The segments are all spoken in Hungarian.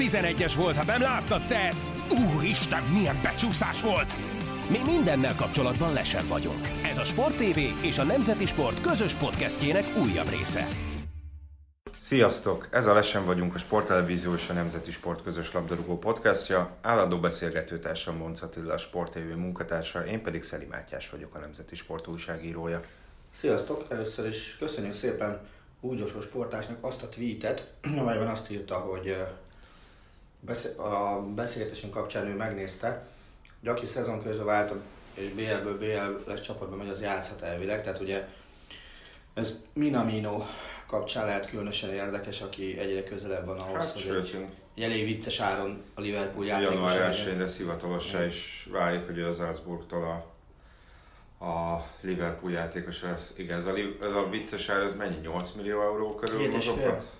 11-es volt, ha nem láttad te! Úristen, milyen becsúszás volt! Mi mindennel kapcsolatban lesen vagyunk. Ez a Sport TV és a Nemzeti Sport közös podcastjének újabb része. Sziasztok! Ez a Lesen vagyunk a Sporttelevízió és a Nemzeti Sport közös labdarúgó podcastja. Állandó beszélgetőtársam Monc Attila, a Sport TV munkatársa, én pedig Szeli Mátyás vagyok, a Nemzeti Sport újságírója. Sziasztok! Először is köszönjük szépen Újdosó Sportásnak azt a tweetet, amelyben azt írta, hogy a beszélgetésünk kapcsán ő megnézte, hogy aki szezon közben váltott és BL-ből BL-es csapatba megy, az játszhat elvileg. Tehát ugye ez Minamino kapcsán lehet különösen érdekes, aki egyre közelebb van ahhoz, Hát hogy sőt, egy, egy elég vicces áron a Liverpool játékos január legyen. 1 ez hivatalossá is válik, hogy az Salzburgtól a, a Liverpool játékos lesz. Igen, ez a, ez a vicces ár, ez mennyi? 8 millió euró körül mozoghat?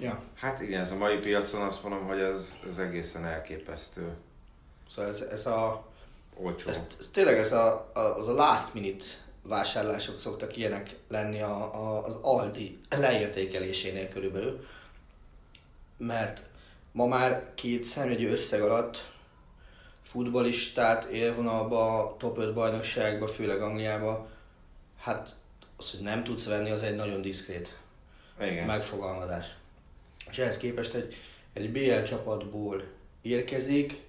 Ja, Hát igen, ez a mai piacon azt mondom, hogy ez, ez egészen elképesztő. szóval ez, ez a Olcsó. Ez, ez tényleg ez a, a, az a last minute vásárlások szoktak ilyenek lenni a, a, az Aldi leértékelésénél körülbelül. Mert ma már két szemjegyű összeg alatt futbolistát élvonalba, top 5 bajnokságba, főleg Angliába, hát az, hogy nem tudsz venni, az egy nagyon diszkrét Igen. megfogalmazás. És ehhez képest egy, egy BL csapatból érkezik,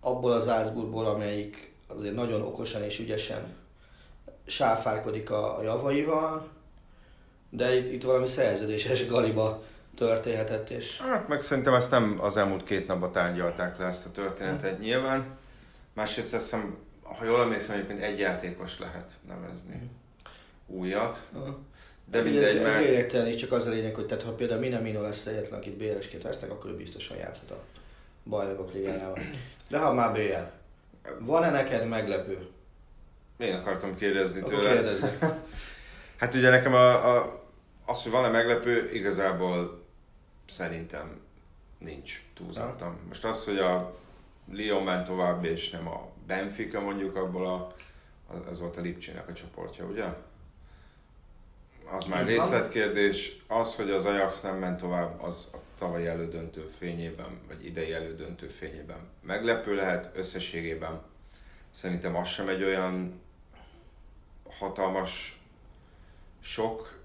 abból az Salzburgból, amelyik azért nagyon okosan és ügyesen sáfárkodik a, a javaival, de itt, itt valami szerződéses galiba történhetett, és Hát meg szerintem ezt nem az elmúlt két napban tárgyalták le ezt a történetet nyilván. Másrészt azt hiszem, ha jól emlékszem, egyébként egy játékos lehet nevezni. Újat. De mindegy, ez, ez mert... lényegtelen, és csak az a lényeg, hogy tehát, ha például Minamino lesz egyetlen, akit BL-esként vesznek, akkor ő biztosan játszhat a bajnokok ligájával. De ha már BL, van-e neked meglepő? Én akartam kérdezni Akkor tőle. Hát ugye nekem a, a, az, hogy van-e meglepő, igazából szerintem nincs túlzottan. Most az, hogy a Lyon ment tovább, és nem a Benfica mondjuk abból a, az, az volt a Lipcsének a csoportja, ugye? Az már Így részletkérdés. Az, hogy az Ajax nem ment tovább, az a tavalyi elődöntő fényében, vagy idei elődöntő fényében meglepő lehet összességében. Szerintem az sem egy olyan hatalmas sok,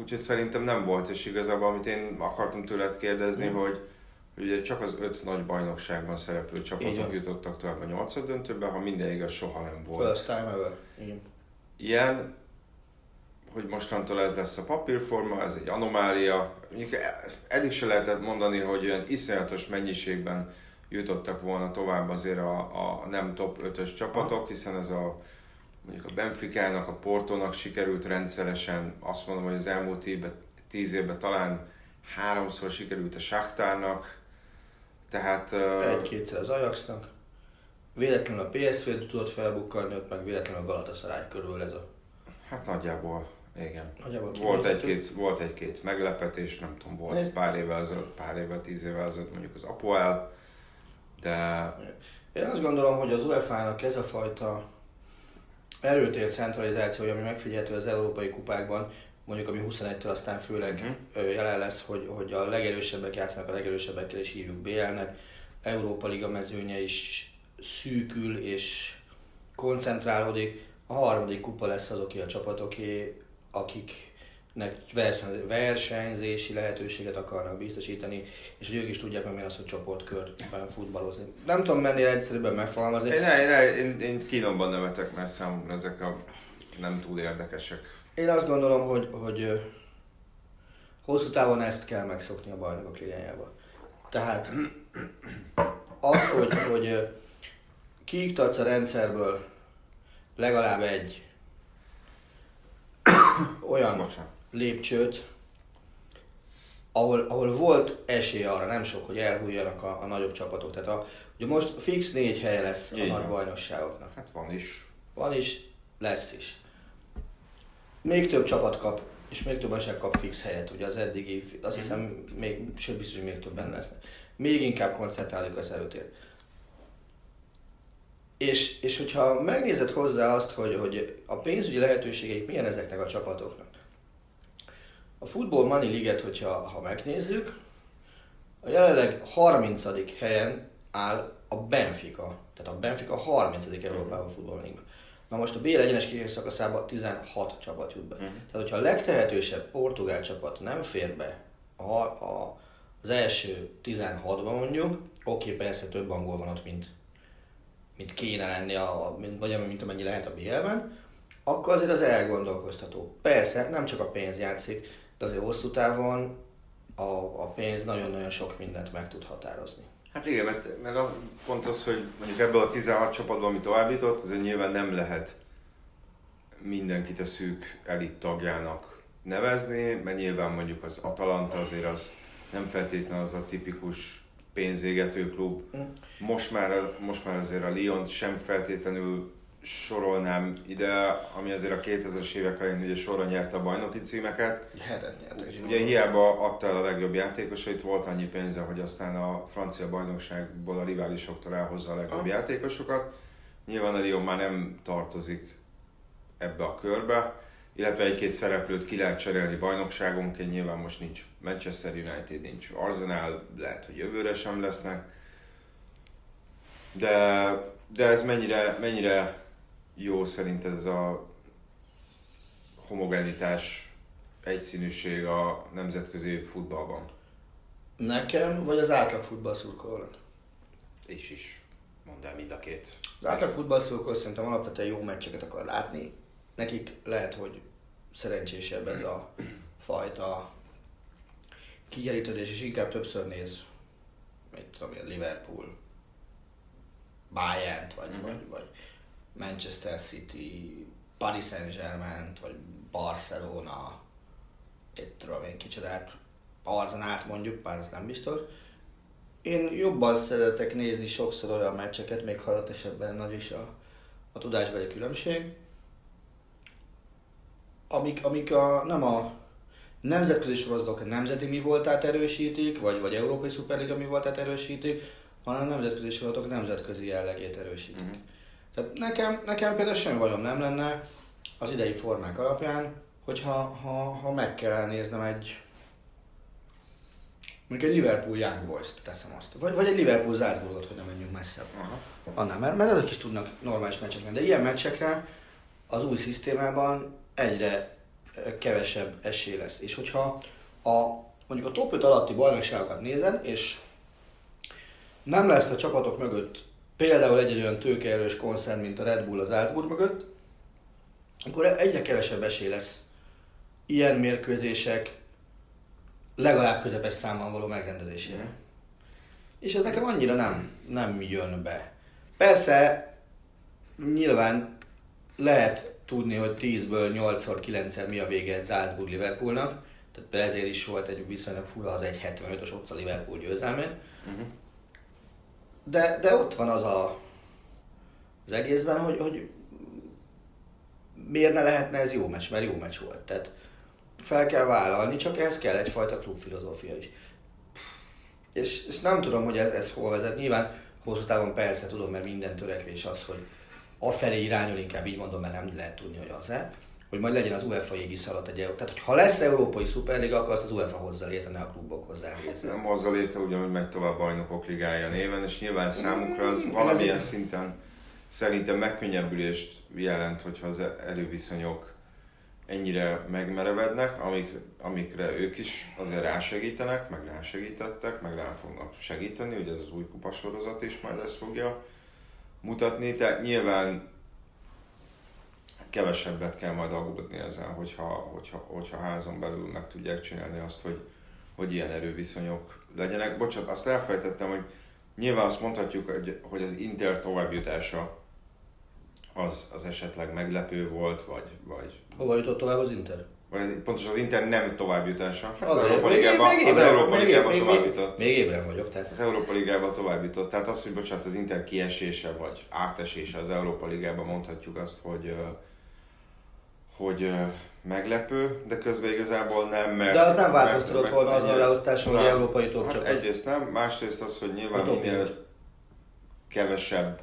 úgyhogy szerintem nem volt, és igazából amit én akartam tőled kérdezni, Mm. hogy, hogy ugye csak az öt nagy bajnokságban szereplő csapatok jutottak tovább a nyolcad döntőbe, ha minden igaz, soha nem volt First time ever. Igen. ilyen, hogy mostantól ez lesz a papírforma, ez egy anomália. Mondjuk eddig se lehetett mondani, hogy olyan iszonyatos mennyiségben jutottak volna tovább azért a, a nem top 5-ös csapatok, hiszen ez a mondjuk a Benficának, a Portónak sikerült rendszeresen, azt mondom, hogy az elmúlt évben, tíz évben talán háromszor sikerült a Saktárnak, tehát Egy-kétszer az Ajaxnak. Véletlenül a PSV tudott felbukkanni, ott meg véletlenül a Galatasaray körül ez a... hát nagyjából igen. Volt egy-két, volt egy-két meglepetés, nem tudom, volt Ez- pár évvel ezelőtt, pár évvel, tíz évvel ezelőtt mondjuk az Apoel, de Én azt gondolom, hogy az UEFA-nak ez a fajta erőtér centralizáció, ami megfigyelhető az európai kupákban, mondjuk ami 21-től aztán főleg uh-huh. jelen lesz, hogy, hogy a legerősebbek játszanak a legerősebbekkel, és hívjuk BL-nek. Európa Liga mezőnye is szűkül és koncentrálódik. A harmadik kupa lesz azoké a csapatoké, akiknek versen- versenyzési lehetőséget akarnak biztosítani, és hogy ők is tudják meg az, hogy csoportkörben futballozni. Nem tudom mennyire egyszerűbben megfogalmazni. én, ne, én, én kínomban nevetek, mert számomra ezek a nem túl érdekesek. Én azt gondolom, hogy, hogy hosszú távon ezt kell megszokni a bajnokok ligájába. Tehát az, hogy, hogy kiiktatsz a rendszerből legalább egy olyan Bocsánat. lépcsőt, ahol, ahol volt esély arra, nem sok, hogy elhújjanak a, a nagyobb csapatok. Tehát a, ugye most fix négy helye lesz a Így nagy van. bajnokságoknak. Hát van is. Van is, lesz is. Még több csapat kap, és még több eset kap fix helyet, ugye az eddigi, azt hiszem, még, sőt biztos, hogy még többen lesznek. Még inkább koncentráljuk az erőtért. És, és hogyha megnézed hozzá azt, hogy, hogy a pénzügyi lehetőségeik milyen ezeknek a csapatoknak. A Football Money League-et, hogyha ha megnézzük, A jelenleg 30. helyen áll a Benfica. Tehát a Benfica 30. Európában futballligban. Na most a B egyenes kihívás szakaszában 16 csapat jut be. Uh-huh. Tehát, hogyha a legtehetősebb portugál csapat nem fér be a, a, az első 16-ban mondjuk, oké, okay, persze több angol van ott, mint, mint kéne lenni, a, mint, vagy mint amennyi lehet a BL-ben, akkor azért az elgondolkoztató. Persze, nem csak a pénz játszik, de azért hosszú távon a, a pénz nagyon-nagyon sok mindent meg tud határozni. Hát igen, mert, mert a, pont az, hogy mondjuk ebből a 16 csapatból, ami továbbított, azért nyilván nem lehet mindenkit a szűk elit tagjának nevezni, mert nyilván mondjuk az Atalanta azért az nem feltétlenül az a tipikus pénzégető klub. Most már, most már azért a Lyon sem feltétlenül sorolnám ide, ami azért a 2000-es évek elején ugye sorra nyerte a bajnoki címeket. Hetet nyertek. Ugye hiába adta el a legjobb játékosait, volt annyi pénze, hogy aztán a francia bajnokságból a riválisoktól elhozza a legjobb ah. játékosokat. Nyilván a Lyon már nem tartozik ebbe a körbe, illetve egy-két szereplőt ki lehet cserélni bajnokságonként, nyilván most nincs Manchester United, nincs Arsenal, lehet, hogy jövőre sem lesznek. De, de ez mennyire, mennyire jó szerint ez a homogenitás, egyszínűség a nemzetközi futballban? Nekem, vagy az átlag futballszurkolónak? És is. Mondd el mind a két. Az átlag futballszurkoló szerintem alapvetően jó meccseket akar látni. Nekik lehet, hogy szerencsésebb ez a fajta kigerítődés, és inkább többször néz, mit tudom én, Liverpool, Bayern-t, vagy, uh-huh. vagy, vagy Manchester City, Paris Saint-Germain, vagy Barcelona, itt tudom én kicsodát, Arzenát mondjuk, bár az nem biztos. Én jobban szeretek nézni sokszor olyan meccseket, még ha esetben nagy is a, a tudásbeli különbség, amik, amik a, nem a nemzetközi sorozatok nemzeti mi voltát erősítik, vagy, vagy Európai Szuperliga mi voltát erősítik, hanem a nemzetközi sorozatok nemzetközi jellegét erősítik. Mm-hmm. Tehát nekem, nekem például semmi bajom nem lenne az idei formák alapján, hogyha ha, ha meg kell néznem egy mondjuk egy Liverpool Young Boys-t teszem azt. Vagy, vagy egy Liverpool Salzburgot, hogy nem menjünk messzebb. Annál, mert, mert azok is tudnak normális meccsek lenni. De ilyen meccsekre az új szisztémában egyre kevesebb esély lesz. És hogyha a, mondjuk a top 5 alatti bajnokságokat nézed, és nem lesz a csapatok mögött például egy, olyan tőkeerős koncern, mint a Red Bull az Salzburg mögött, akkor egyre kevesebb esély lesz ilyen mérkőzések legalább közepes számban való megrendezésére. És ez nekem annyira nem, nem jön be. Persze, nyilván lehet tudni, hogy 10-ből 8-szor, 9 mi a vége egy Salzburg Liverpoolnak, tehát ezért is volt egy viszonylag fura az 1.75-ös ott a Liverpool győzelmén. Uh-huh de, de ott van az a, az egészben, hogy, hogy miért ne lehetne ez jó meccs, mert jó meccs volt. Tehát fel kell vállalni, csak ehhez kell egyfajta klubfilozófia is. És, és nem tudom, hogy ez, ez hol vezet. Nyilván hosszú távon persze tudom, mert minden törekvés az, hogy afelé irányul, inkább így mondom, mert nem lehet tudni, hogy az-e hogy majd legyen az UEFA égisz alatt egy Tehát, hogy ha lesz Európai Szuperliga, akkor azt az UEFA hozza létre, ne a klubok hozzá létre. Nem hozza létre, ugyanúgy megy tovább bajnokok ligája néven, és nyilván számukra az valamilyen szinten szerintem megkönnyebbülést jelent, hogyha az erőviszonyok ennyire megmerevednek, amik, amikre ők is azért rásegítenek, meg rásegítettek, meg rá fognak segíteni, ugye ez az új kupasorozat is majd ezt fogja mutatni. Tehát nyilván kevesebbet kell majd aggódni ezzel, hogyha, hogyha, hogyha házon belül meg tudják csinálni azt, hogy, hogy ilyen erőviszonyok legyenek. Bocsát, azt elfelejtettem, hogy nyilván azt mondhatjuk, hogy az Inter továbbjutása az, az esetleg meglepő volt, vagy... vagy Hova jutott tovább az Inter? Vagy pontosan az Inter nem továbbjutása. Hát az, az Európa Ligában, az Európa Ligában tovább jutott. Még ébren vagyok. Tehát... Az Európa Ligában tovább jutott. Tehát az, hogy bocsánat, az Inter kiesése, vagy átesése az Európa Ligában mondhatjuk azt, hogy hogy meglepő, de közben igazából nem, mert... De az nem változtatott volna azon a leosztáson, hogy európai top hát egyrészt nem, másrészt az, hogy nyilván minél kevesebb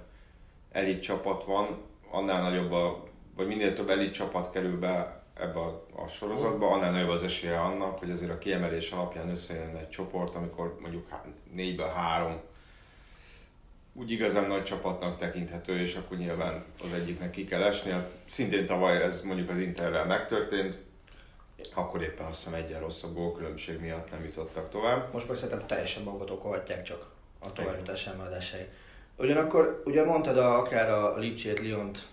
elit csapat van, annál nagyobb a, vagy minél több elit csapat kerül be ebbe a, a sorozatba, annál nagyobb az esélye annak, hogy azért a kiemelés alapján összejön egy csoport, amikor mondjuk négyben három úgy igazán nagy csapatnak tekinthető, és akkor nyilván az egyiknek ki kell esni. Szintén tavaly ez mondjuk az Interrel megtörtént, akkor éppen azt hiszem egyen rosszabb gólkülönbség miatt nem jutottak tovább. Most meg szerintem teljesen magukat okolhatják csak a továbbjutás emelései. Ugyanakkor, ugye mondtad a, akár a Lipcsét, Lyont,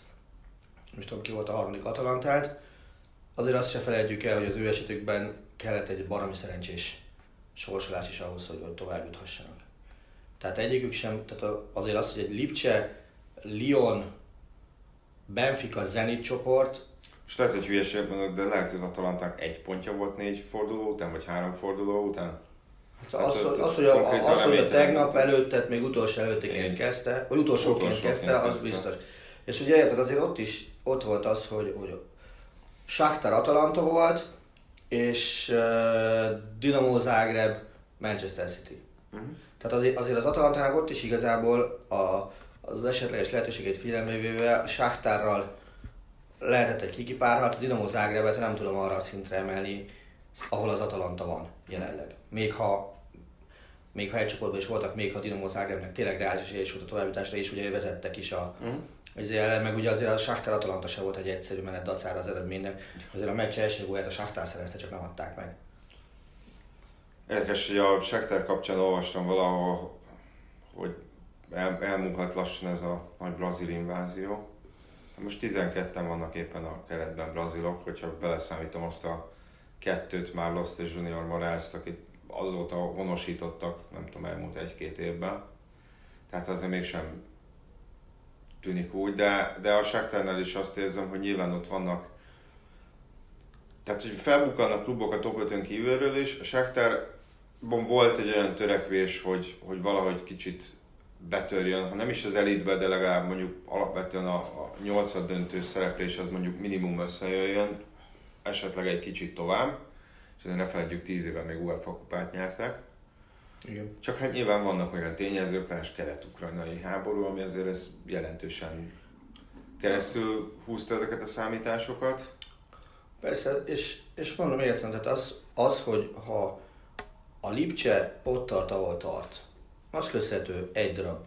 most tudom ki volt a harmadik Atalantát, azért azt se felejtjük el, hogy az ő esetükben kellett egy baromi szerencsés sorsolás is ahhoz, hogy tovább juthassanak. Tehát egyikük sem, tehát azért az, hogy egy Lipcse, Lyon, Benfica, Zenit csoport, és lehet, hogy hülyeség mondok, de lehet, hogy az Atalantának egy pontja volt négy forduló után, vagy három forduló után. Hát az, hát, az, hogy a, az, hogy a tegnap előtt, tehát még utolsó előttiként kezdte, vagy utolsóként utolsó kezdte, az biztos. És ugye érted, azért ott is, ott volt az, hogy, hogy Shakhtar Atalanta volt, és uh, Dinamo Zagreb Manchester City. Uh-huh. Tehát azért, azért az Atalantának ott is igazából a, az esetleges lehetőségét figyelembe véve Shakhtarral lehetett egy kikipárhat, a Dinamo Zagrebet nem tudom arra a szintre emelni, ahol az Atalanta van jelenleg. Még ha még ha egy csoportban is voltak, még ha a Dinamo Zagrebnek tényleg reális és volt a továbbításra, és ugye vezettek is a, uh-huh. Azért, meg ugye azért a Shakhtar Atalanta sem volt egy egyszerű menet dacára az eredménynek. Azért a meccs első gólját a Shakhtar szerezte, csak nem adták meg. Érdekes, hogy a Shakhtar kapcsán olvastam valahol, hogy el, elmúlhat lassan ez a nagy brazil invázió. Most 12-en vannak éppen a keretben brazilok, hogyha beleszámítom azt a kettőt már Lost és Junior morales akit azóta honosítottak, nem tudom, elmúlt egy-két évben. Tehát azért mégsem tűnik úgy, de, de a Shakhtarnál is azt érzem, hogy nyilván ott vannak tehát, hogy felbukkannak klubok a top 5 kívülről is, a Shakhtarban volt egy olyan törekvés, hogy, hogy valahogy kicsit betörjön, ha nem is az elitbe, de legalább mondjuk alapvetően a, a nyolcad döntő szereplés az mondjuk minimum összejöjjön, esetleg egy kicsit tovább, és ne felejtjük, tíz éve még UEFA kupát nyertek. Igen. Csak hát nyilván vannak olyan tényezők, más kelet-ukrajnai háború, ami azért ez jelentősen keresztül húzta ezeket a számításokat. Persze, és, és mondom egyszer, tehát az, az, hogy ha a Lipcse ott tart, ahol tart, az köszönhető egy darab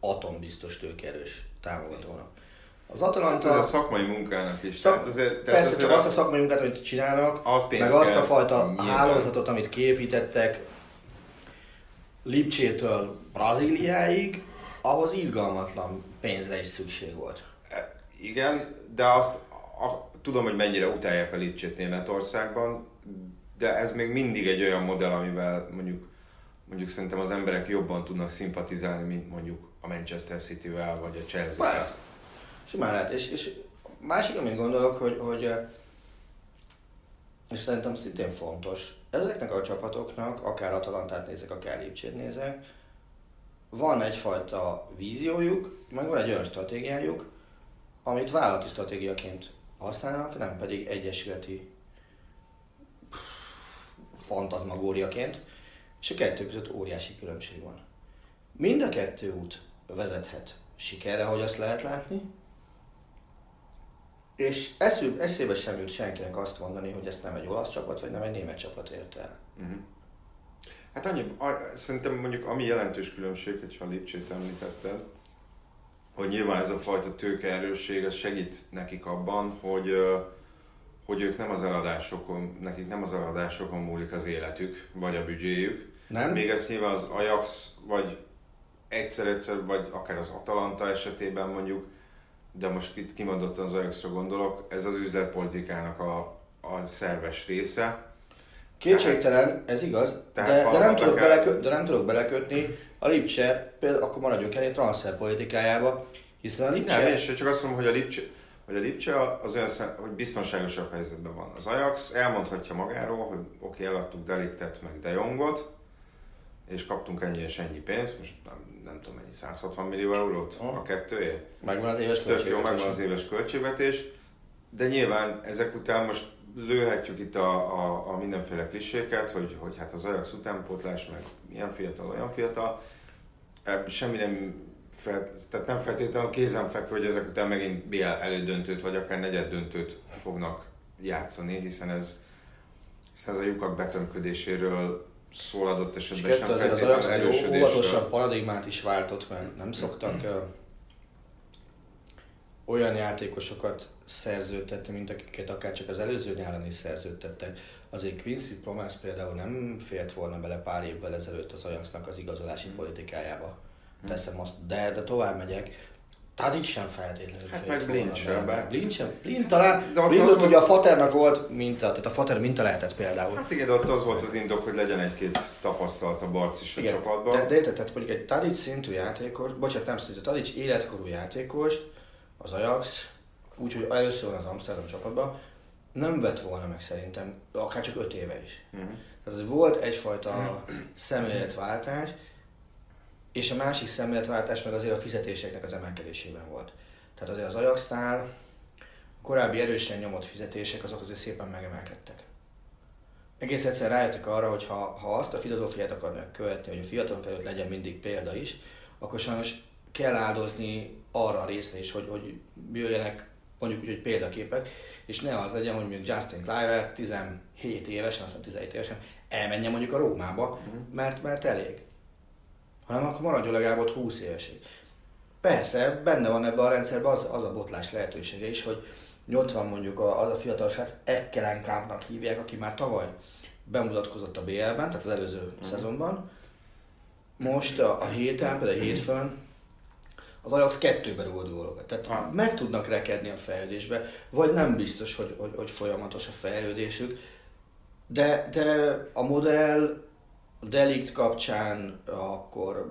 atombiztos tőkerős támogatónak. Az Atalanta... Hát ez a szakmai munkának is. Szak... Tehát azért, tehát persze, azért csak azt a szakmai munkát, amit csinálnak, az meg azt a fajta nyilván. hálózatot, amit kiépítettek Lipcsétől Brazíliáig, ahhoz irgalmatlan pénzre is szükség volt. E, igen, de azt a, tudom, hogy mennyire utálják a Lipcsét Németországban, de ez még mindig egy olyan modell, amivel mondjuk mondjuk szerintem az emberek jobban tudnak szimpatizálni, mint mondjuk a Manchester City-vel, vagy a Chelsea-vel. Simán lehet. És, és másik, amit gondolok, hogy, hogy és szerintem szintén fontos, ezeknek a csapatoknak, akár Atalantát nézek, akár Lipcsét nézek, van egyfajta víziójuk, meg van egy olyan stratégiájuk, amit vállalati stratégiaként használnak, nem pedig egyesületi fantazmagóriaként és a kettő között óriási különbség van. Mind a kettő út vezethet sikerre, hogy azt lehet látni, és eszébe, eszébe sem jut senkinek azt mondani, hogy ezt nem egy olasz csapat, vagy nem egy német csapat érte el. Uh-huh. Hát annyi, a, szerintem mondjuk ami jelentős különbség, hogyha Lipcsét említetted, hogy nyilván ez a fajta tőkeerősség, ez segít nekik abban, hogy hogy ők nem az eladásokon, nekik nem az eladásokon múlik az életük, vagy a büdzséjük. Nem? Még ez nyilván az Ajax, vagy egyszer-egyszer, vagy akár az Atalanta esetében mondjuk, de most itt kimondottan az Ajaxra gondolok, ez az üzletpolitikának a, a szerves része. Kétségtelen, ez igaz, de, de, nem tudok el... belekö, de nem tudok belekötni a Lipcse, például akkor maradjunk el egy transferpolitikájába, hiszen a Lipcse... Nem, én csak azt mondom, hogy a Lipcse, hogy a Lipcse az olyan, hogy biztonságosabb helyzetben van. Az Ajax elmondhatja magáról, hogy oké, okay, eladtuk Deliktet meg De Jongot, és kaptunk ennyi és ennyi pénzt, most nem, nem tudom mennyi, 160 millió eurót oh. a kettőért. Megvan az éves költségvetés. jó, megvan az éves költségvetés, de nyilván ezek után most lőhetjük itt a, a, a mindenféle kliséket, hogy, hogy hát az Ajax utánpótlás, meg ilyen fiatal, olyan fiatal, semmi nem fel, tehát nem feltétlenül kézenfekvő, hogy ezek után megint BL elődöntőt, vagy akár negyed döntőt fognak játszani, hiszen ez, hiszen ez a lyukak betömködéséről szól adott És esetben, és kettő nem azért az feltétlenül egy erősödésről. óvatosabb paradigmát is váltott, mert nem szoktak ö, olyan játékosokat szerződtetni, mint akiket akár csak az előző nyáron is szerződtettek. Azért Quincy Promes például nem félt volna bele pár évvel ezelőtt az Ajaxnak az igazolási politikájába. Teszem azt, de, de tovább megyek. Tadic sem feltétlenül Hát meg Blind sem, bár- Blind sem. Blind talán, De ott Blind ott volt- ugye a Faternak volt minta, tehát a Fater minta lehetett például. Hát igen, de ott az volt az indok, hogy legyen egy-két tapasztalt a Barc is a Igen, csapatban. De, de érted, tehát mondjuk egy Tadic szintű játékos, bocsánat, nem szintű, Tadic életkorú játékost, az Ajax, úgyhogy először van az Amsterdam csapatban, nem vett volna meg szerintem, akár csak öt éve is. Mhm. Tehát ez volt egyfajta szemléletváltás, és a másik szemléletváltás meg azért a fizetéseknek az emelkedésében volt. Tehát azért az Ajaxnál a korábbi erősen nyomott fizetések azok azért szépen megemelkedtek. Egész egyszer rájöttek arra, hogy ha, ha azt a filozófiát akarnak követni, hogy a fiatalok előtt legyen mindig példa is, akkor sajnos kell áldozni arra a részre is, hogy, hogy jöjjenek mondjuk úgy, hogy példaképek, és ne az legyen, hogy mondjuk Justin Cliver 17 évesen, aztán 17 évesen elmenjen mondjuk a Rómába, mert, mert elég. Hanem akkor maradjon legalább ott 20 évesig. Persze, benne van ebben a rendszerben az, az a botlás lehetősége is, hogy ott van mondjuk a, az a fiatal srác, Ekkelenkámpnak hívják, aki már tavaly bemutatkozott a BL-ben, tehát az előző uh-huh. szezonban. Most a, a héten, például hétfőn, az Ajax kettőbe rúgott gólokat. Tehát Ah. meg tudnak rekedni a fejlődésbe, vagy nem biztos, hogy, hogy, hogy folyamatos a fejlődésük. De, de a modell a Delikt kapcsán, akkor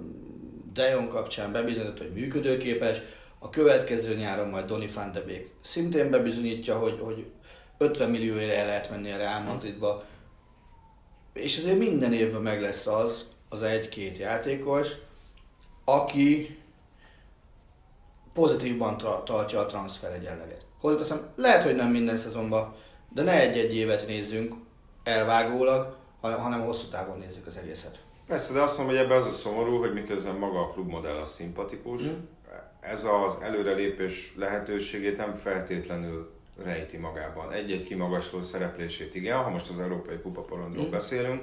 De Jong kapcsán bebizonyított, hogy működőképes, a következő nyáron majd Donny van de Beek szintén bebizonyítja, hogy, hogy 50 millióért el lehet menni a Real Madridba, és azért minden évben meg lesz az, az egy-két játékos, aki pozitívban tra- tartja a transfer egyenleget. Hozzáteszem, lehet, hogy nem minden szezonban, de ne egy-egy évet nézzünk elvágólag, hanem hosszú távon nézzük az egészet. Persze, de azt mondom, hogy ebben az a szomorú, hogy miközben maga a klubmodell az szimpatikus, Mhm. ez az előrelépés lehetőségét nem feltétlenül rejti magában. Egy-egy kimagasló szereplését igen, ha most az Európai Kupa porondról Mhm. beszélünk.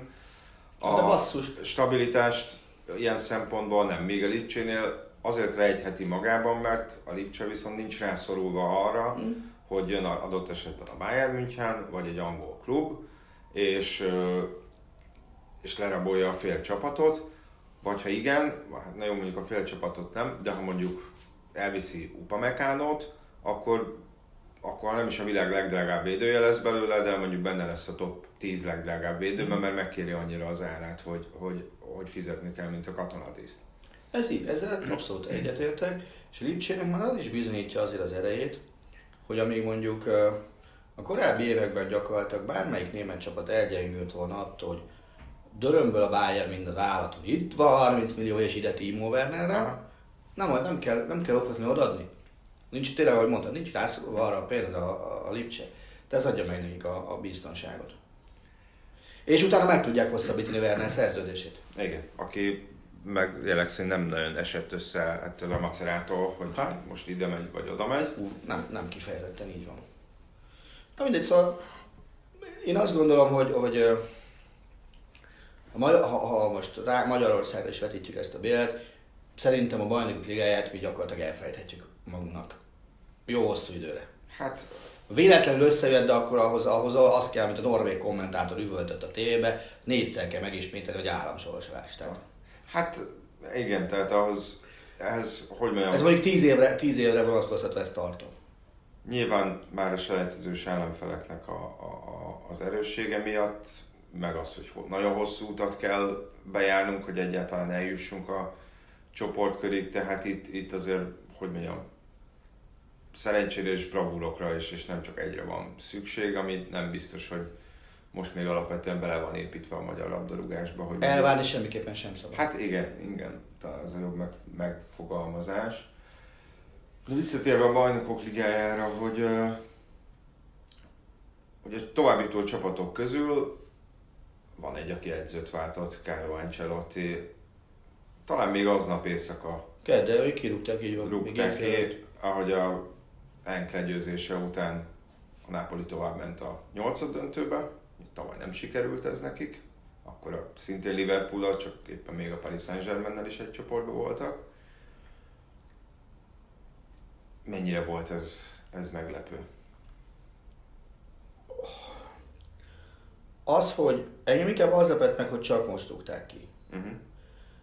De basszus. stabilitást ilyen szempontból nem, még a Lipcsénél azért rejtheti magában, mert a Lipcse viszont nincs rászorulva arra, Mm. hogy jön a- adott esetben a Bayern München, vagy egy angol klub, és, és lerabolja a fél csapatot, vagy ha igen, hát na jó, mondjuk a fél csapatot nem, de ha mondjuk elviszi Upamecánót, akkor, akkor nem is a világ legdrágább védője lesz belőle, de mondjuk benne lesz a top 10 legdrágább védőben, mert megkéri annyira az árát, hogy, hogy, hogy fizetni kell, mint a katonatiszt. Ez így, ezzel abszolút egyetértek, és Lipcsének már az is bizonyítja azért az erejét, hogy amíg mondjuk a korábbi években gyakorlatilag bármelyik német csapat elgyengült volna attól, hogy dörömből a Bayern mind az állat, hogy itt van 30 millió és ide Timo Wernerre, nem, nem kell, nem kell okvetlenül odaadni. Nincs tényleg, ahogy mondtad, nincs rászorulva arra a pénz a, a, a Lipcse. De ez adja meg nekik a, a biztonságot. És utána meg tudják hosszabbítani Werner szerződését. Igen, aki meg jelek szerint nem nagyon esett össze ettől a macerától, hogy Hát. most ide megy, vagy oda megy. Ú, nem, nem kifejezetten így van. Na mindegy, szóval én azt gondolom, hogy, hogy ha, ha, most rá Magyarországra is vetítjük ezt a bélet, szerintem a bajnokok ligáját mi gyakorlatilag elfelejthetjük magunknak. Jó hosszú időre. Hát Véletlenül összejött, de akkor ahhoz, ahhoz az kell, amit a norvég kommentátor üvöltött a tévébe, négyszer kell megismételni, hogy államsorsolás. Tehát Hát igen, tehát ahhoz, ehhez, hogy mondjam, ez mondjuk tíz évre, tíz évre vonatkoztatva ezt tartom. nyilván már a selejtezős ellenfeleknek a, a, a, az erőssége miatt, meg az, hogy ho- nagyon hosszú utat kell bejárnunk, hogy egyáltalán eljussunk a csoportkörig, tehát itt, itt azért, hogy mondjam, szerencsére és bravúrokra is, és nem csak egyre van szükség, ami nem biztos, hogy most még alapvetően bele van építve a magyar labdarúgásba. Hogy Elvárni semmiképpen sem szabad. Hát igen, igen, talán ez a jobb meg, megfogalmazás. De visszatérve a bajnokok ligájára, hogy, hogy a továbbító csapatok közül van egy, aki edzőt váltott, Carlo Ancelotti. Talán még aznap éjszaka Kell, de ők kirúgták így van. Rúgták ki, ahogy a Enk legyőzése után a Napoli tovább ment a nyolcad döntőbe, tavaly nem sikerült ez nekik, akkor a, szintén liverpool csak éppen még a Paris Saint-Germain-nel is egy csoportban voltak. Mennyire volt ez, ez meglepő? Az, hogy engem inkább az lepett meg, hogy csak most rúgták ki. Uh-huh.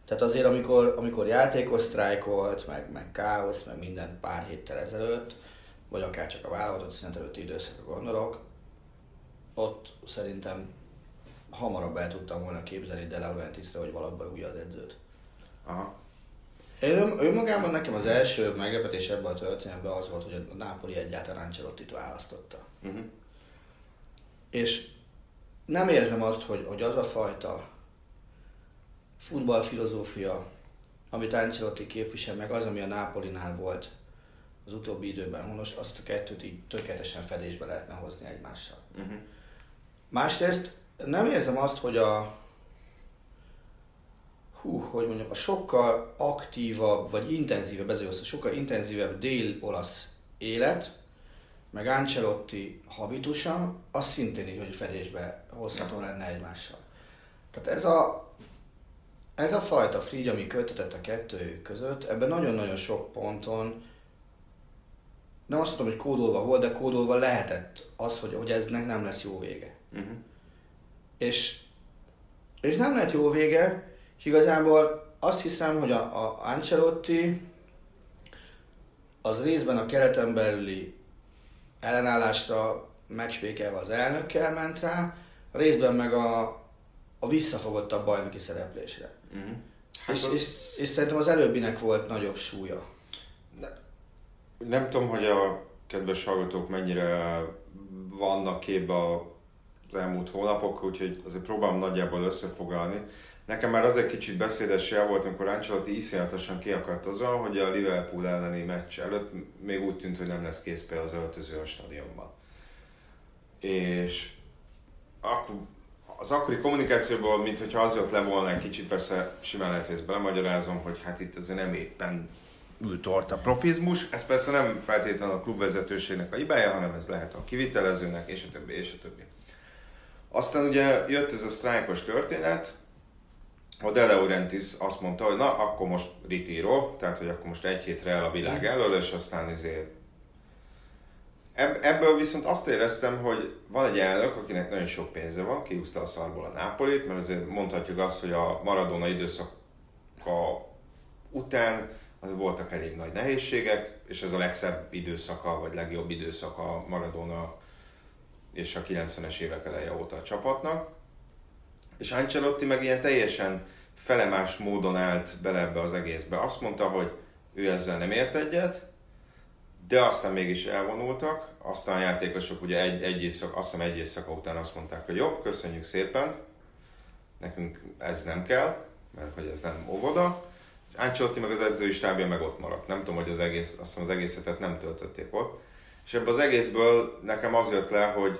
Tehát azért, amikor, amikor játékos sztrájk volt, meg, meg káosz, meg minden pár héttel ezelőtt, vagy akár csak a válogatott szünet előtti időszakra gondolok, ott szerintem hamarabb el tudtam volna képzelni De Laurentiisre, hogy valakban rúgja az edzőt. Aha. Én önmagában nekem az első meglepetés ebben a történetben az volt, hogy a Napoli egyáltalán Ancelottit választotta. Uh-huh. És nem érzem azt, hogy, hogy az a fajta futballfilozófia, amit Ancelotti képvisel, meg az, ami a Nápolinál volt az utóbbi időben honos, azt a kettőt így tökéletesen fedésbe lehetne hozni egymással. Uh-huh. Másrészt nem érzem azt, hogy a hú, hogy mondjam, a sokkal aktívabb, vagy intenzívebb, ez a sokkal intenzívebb dél-olasz élet, meg Ancelotti habitusa, az szintén így, hogy fedésbe hozható lenne egymással. Tehát ez a, ez a fajta frígy, ami kötetett a kettőjük között, ebben nagyon-nagyon sok ponton nem azt mondom, hogy kódolva volt, de kódolva lehetett az, hogy, hogy eznek nem lesz jó vége. Uh-huh. És, és nem lett jó vége, és igazából azt hiszem, hogy a, a Ancelotti az részben a kereten belüli ellenállásra megspékelve az elnökkel ment rá, részben meg a, a visszafogottabb bajnoki szereplésre. Uh-huh. Hát és, az... és, és szerintem az előbbinek volt nagyobb súlya. Ne, nem tudom, hogy a kedves hallgatók mennyire vannak képbe az elmúlt hónapok, úgyhogy azért próbálom nagyjából összefoglalni. Nekem már az egy kicsit beszédes jel volt, amikor Ancelotti iszonyatosan kiakadt azon, hogy a Liverpool elleni meccs előtt még úgy tűnt, hogy nem lesz kész például az öltöző a stadionban. És akkor az akkori kommunikációból, mint hogyha az jött le volna egy kicsit, persze simán lehet, hogy ezt belemagyarázom, hogy hát itt azért nem éppen ült a profizmus. Ez persze nem feltétlenül a klubvezetőségnek a hibája, hanem ez lehet a kivitelezőnek, és a többi, és a többi. Aztán ugye jött ez a sztrájkos történet, a De Laurentiis azt mondta, hogy na, akkor most ritíró, tehát hogy akkor most egy hétre el a világ elől, és aztán izé... Ebből viszont azt éreztem, hogy van egy elnök, akinek nagyon sok pénze van, kiúzta a szarból a Nápolit, mert azért mondhatjuk azt, hogy a Maradona időszaka után az voltak elég nagy nehézségek, és ez a legszebb időszaka, vagy legjobb időszaka Maradona és a 90-es évek eleje óta a csapatnak. És Ancelotti meg ilyen teljesen felemás módon állt bele ebbe az egészbe. Azt mondta, hogy ő ezzel nem ért egyet, de aztán mégis elvonultak, aztán a játékosok ugye egy, egy éjszak, azt hiszem egy éjszaka után azt mondták, hogy jó, köszönjük szépen, nekünk ez nem kell, mert hogy ez nem óvoda. Ancelotti meg az edzői stábja meg ott maradt. Nem tudom, hogy az egész, azt hiszem az egész hetet nem töltötték ott. És ebből az egészből nekem az jött le, hogy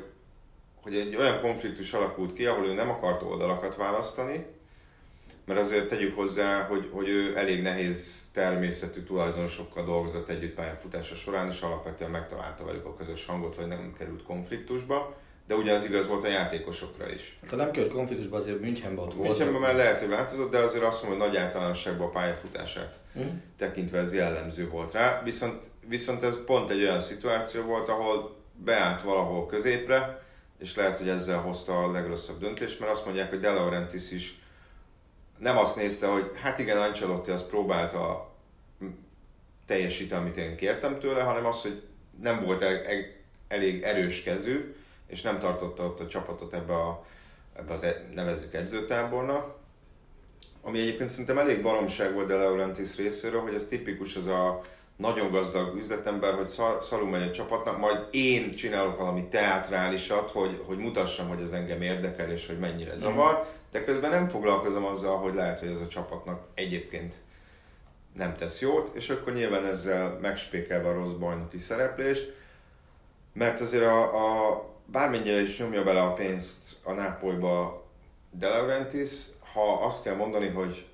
hogy egy olyan konfliktus alakult ki, ahol ő nem akart oldalakat választani, mert azért tegyük hozzá, hogy, hogy ő elég nehéz természetű tulajdonosokkal dolgozott együtt pályafutása során, és alapvetően megtalálta velük a közös hangot, vagy nem került konfliktusba. De ugyanaz igaz volt a játékosokra is. Ha nem került konfliktusba, azért Münchenben ott volt. Münchenben már lehet, hogy változott, de azért azt mondom, hogy nagy általánosságban a pályafutását mm. tekintve ez jellemző volt rá. Viszont, viszont ez pont egy olyan szituáció volt, ahol beállt valahol középre, és lehet, hogy ezzel hozta a legrosszabb döntést, mert azt mondják, hogy De Laurentiis is nem azt nézte, hogy hát igen, Ancelotti azt próbálta teljesíteni, amit én kértem tőle, hanem az, hogy nem volt el, el, elég erős kezű, és nem tartotta ott a csapatot ebbe, a, ebbe az e, nevezzük edzőtábornak. Ami egyébként szerintem elég baromság volt De Laurentiis részéről, hogy ez tipikus az a nagyon gazdag üzletember, hogy szalul megy egy csapatnak, majd én csinálok valami teátrálisat, hogy, hogy mutassam, hogy ez engem érdekel, és hogy mennyire zavar, de közben nem foglalkozom azzal, hogy lehet, hogy ez a csapatnak egyébként nem tesz jót, és akkor nyilván ezzel megspékelve a rossz bajnoki szereplést, mert azért a, a bármennyire is nyomja bele a pénzt a Nápolyba De Laurentiis, ha azt kell mondani, hogy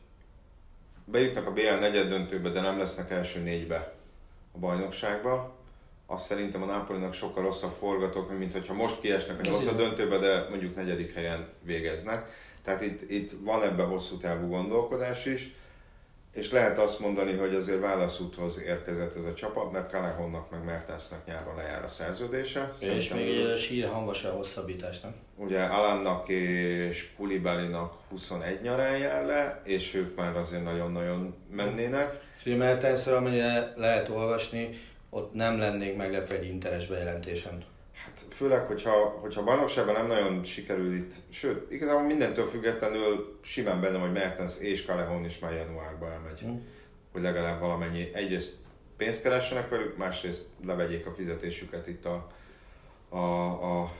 bejutnak a BL negyed döntőbe, de nem lesznek első négybe a bajnokságba, azt szerintem a Napolinak sokkal rosszabb forgatók, mint hogyha most kiesnek a nyolcad döntőbe, de mondjuk negyedik helyen végeznek. Tehát itt, itt van ebben hosszú távú gondolkodás is, és lehet azt mondani, hogy azért válaszúthoz érkezett ez a csapat, mert Calahonnak meg Mertensnek nyáron lejár a szerződése. És még egy hír hangos a hosszabbításnak. Ugye Alannak és Kulibalinak 21 nyarán jár le, és ők már azért nagyon-nagyon mennének. És ugye Mertensről, amennyire lehet olvasni, ott nem lennék meglepve egy interes bejelentésen. Hát főleg, hogyha, hogyha bajnokságban nem nagyon sikerül itt, sőt, igazából mindentől függetlenül simán benne, hogy Mertens és Calehon is már januárban elmegy. Mm. Hogy legalább valamennyi, egyrészt pénzt keressenek velük, másrészt levegyék a fizetésüket itt a, a, a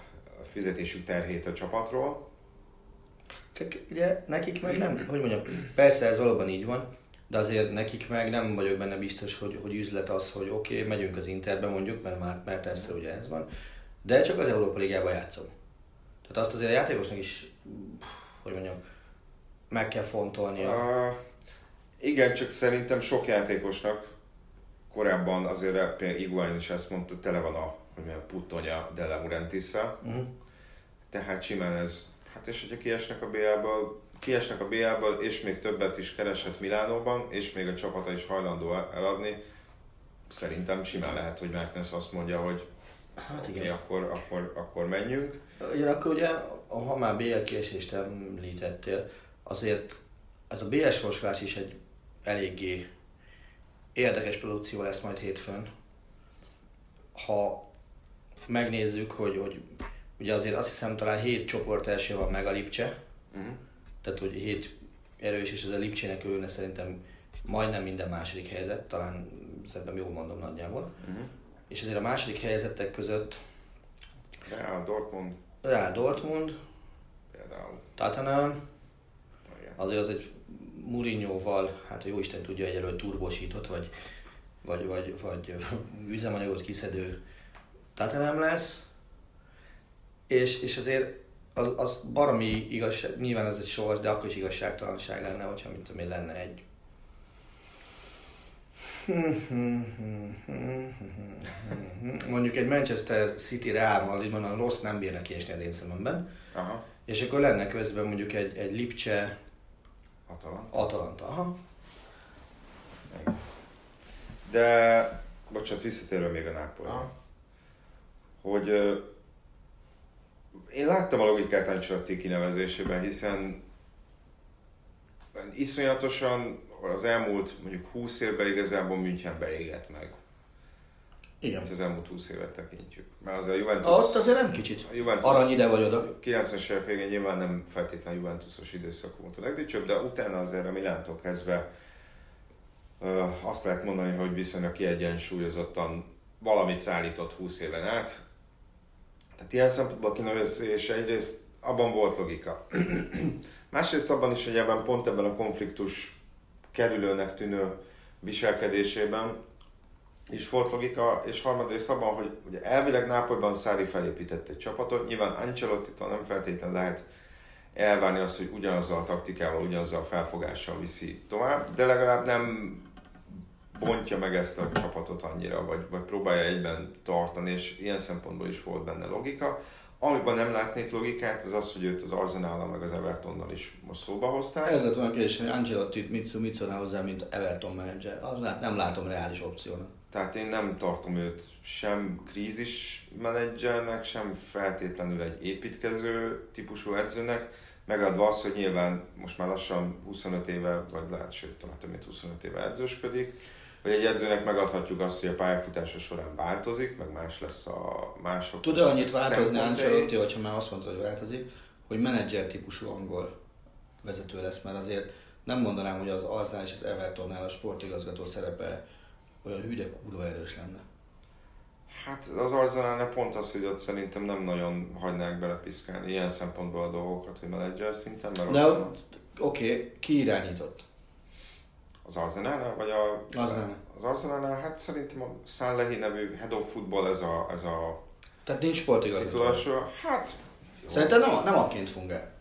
fizetésük terhét a csapatról. Csak ugye nekik meg nem, hogy mondjam, persze ez valóban így van, de azért nekik meg nem vagyok benne biztos, hogy, hogy üzlet az, hogy oké, okay, megyünk az Interbe mondjuk, mert már mert ez ugye ez van, de csak az Európa Ligában játszom. Tehát azt azért a játékosnak is, hogy mondjam, meg kell fontolnia. Uh, igen, csak szerintem sok játékosnak korábban azért például Iguain is ezt mondta, tele van a hogy milyen puttonya De Laurentiis-szel. Uh-huh. Tehát simán ez, hát és hogyha kiesnek a BL-ből, kiesnek a BL-ből, és még többet is keresett Milánóban, és még a csapata is hajlandó eladni, szerintem simán lehet, hogy Mertens azt mondja, hogy Hát igen. akkor, akkor, akkor menjünk. Ugyanakkor ugye, ha már BL kiesést említettél, azért ez a BL sorsolás is egy eléggé érdekes produkció lesz majd hétfőn. Ha megnézzük, hogy, hogy ugye azért azt hiszem talán hét csoport első van meg a Lipcse, Uh-huh. tehát hogy hét erős, és ez a Lipcsének örülne szerintem majdnem minden második helyzet, talán szerintem jól mondom nagyjából. Uh-huh. És azért a második helyzetek között Real Dortmund Real Dortmund, például. Tottenham, Igen. azért az egy Mourinho-val, hát jó Isten tudja, egyelőre turbosított, vagy, vagy, vagy, vagy üzemanyagot kiszedő Tottenham lesz. És, és azért az, az baromi igazság, nyilván ez egy sors, de akkor is igazságtalanság lenne, hogyha mint én lenne egy mondjuk egy Manchester City Real Madridban a rossz nem bírna kiesni az én szememben, Aha, és akkor lenne közben mondjuk egy, egy Lipcse Atalanta. Atalanta. Aha. Igen. De, bocsánat, visszatérve még a Nápolyra. Hogy én láttam a logikát Ancelotti kinevezésében, hiszen iszonyatosan az elmúlt mondjuk 20 évben igazából München beégett meg. Igen. Ha az elmúlt 20 évet tekintjük. Mert az a Juventus... Ott azért nem kicsit. A Juventus Arany ide vagy oda. 90-es évek végén nyilván nem feltétlenül Juventusos időszak volt a legdicsőbb, de utána azért a Milántól kezdve azt lehet mondani, hogy viszonylag kiegyensúlyozottan valamit szállított 20 éven át. Tehát ilyen szempontból kinevezés egyrészt abban volt logika. Másrészt abban is, hogy ebben pont ebben a konfliktus kerülőnek tűnő viselkedésében is volt logika, és harmadrészt abban, hogy ugye elvileg Nápolyban Szári felépített egy csapatot, nyilván Ancelotti-tól nem feltétlenül lehet elvárni azt, hogy ugyanazzal a taktikával, ugyanazzal a felfogással viszi tovább, de legalább nem bontja meg ezt a csapatot annyira, vagy, vagy próbálja egyben tartani, és ilyen szempontból is volt benne logika. Amiben nem látnék logikát, az az, hogy őt az Arsenal meg az Evertonnal is most szóba hozták. Ez lett volna a kérdés, hogy Ancelotti mit, mit szólnál hozzá, mint Everton menedzser. Az lát, nem látom reális opciónak. Tehát én nem tartom őt sem krízis menedzsernek, sem feltétlenül egy építkező típusú edzőnek, megadva az, hogy nyilván most már lassan 25 éve, vagy lehet, sőt, talán több mint 25 éve edzősködik, hogy egy edzőnek megadhatjuk azt, hogy a pályafutása során változik, meg más lesz a mások. Tud-e annyit változni. Ancelotti, hogyha már azt mondta, hogy változik, hogy menedzser típusú angol vezető lesz, mert azért nem mondanám, hogy az Arsenal és az Evertonnál a sportigazgató szerepe olyan hű, de kurva erős lenne. Hát az Arsenalnál pont az, hogy ott szerintem nem nagyon hagynák belepiszkálni ilyen szempontból a dolgokat, hogy menedzser szinten, mert De ott, oké, okay, ki irányított? Az Arsenalnál, vagy a, Arsenal. az Arsenalnál, hát szerintem a Sanlehi nevű Head of Football ez a, ez a Tehát nincs sportigazgató. hát jó. Szerintem nem, nem akként fungál.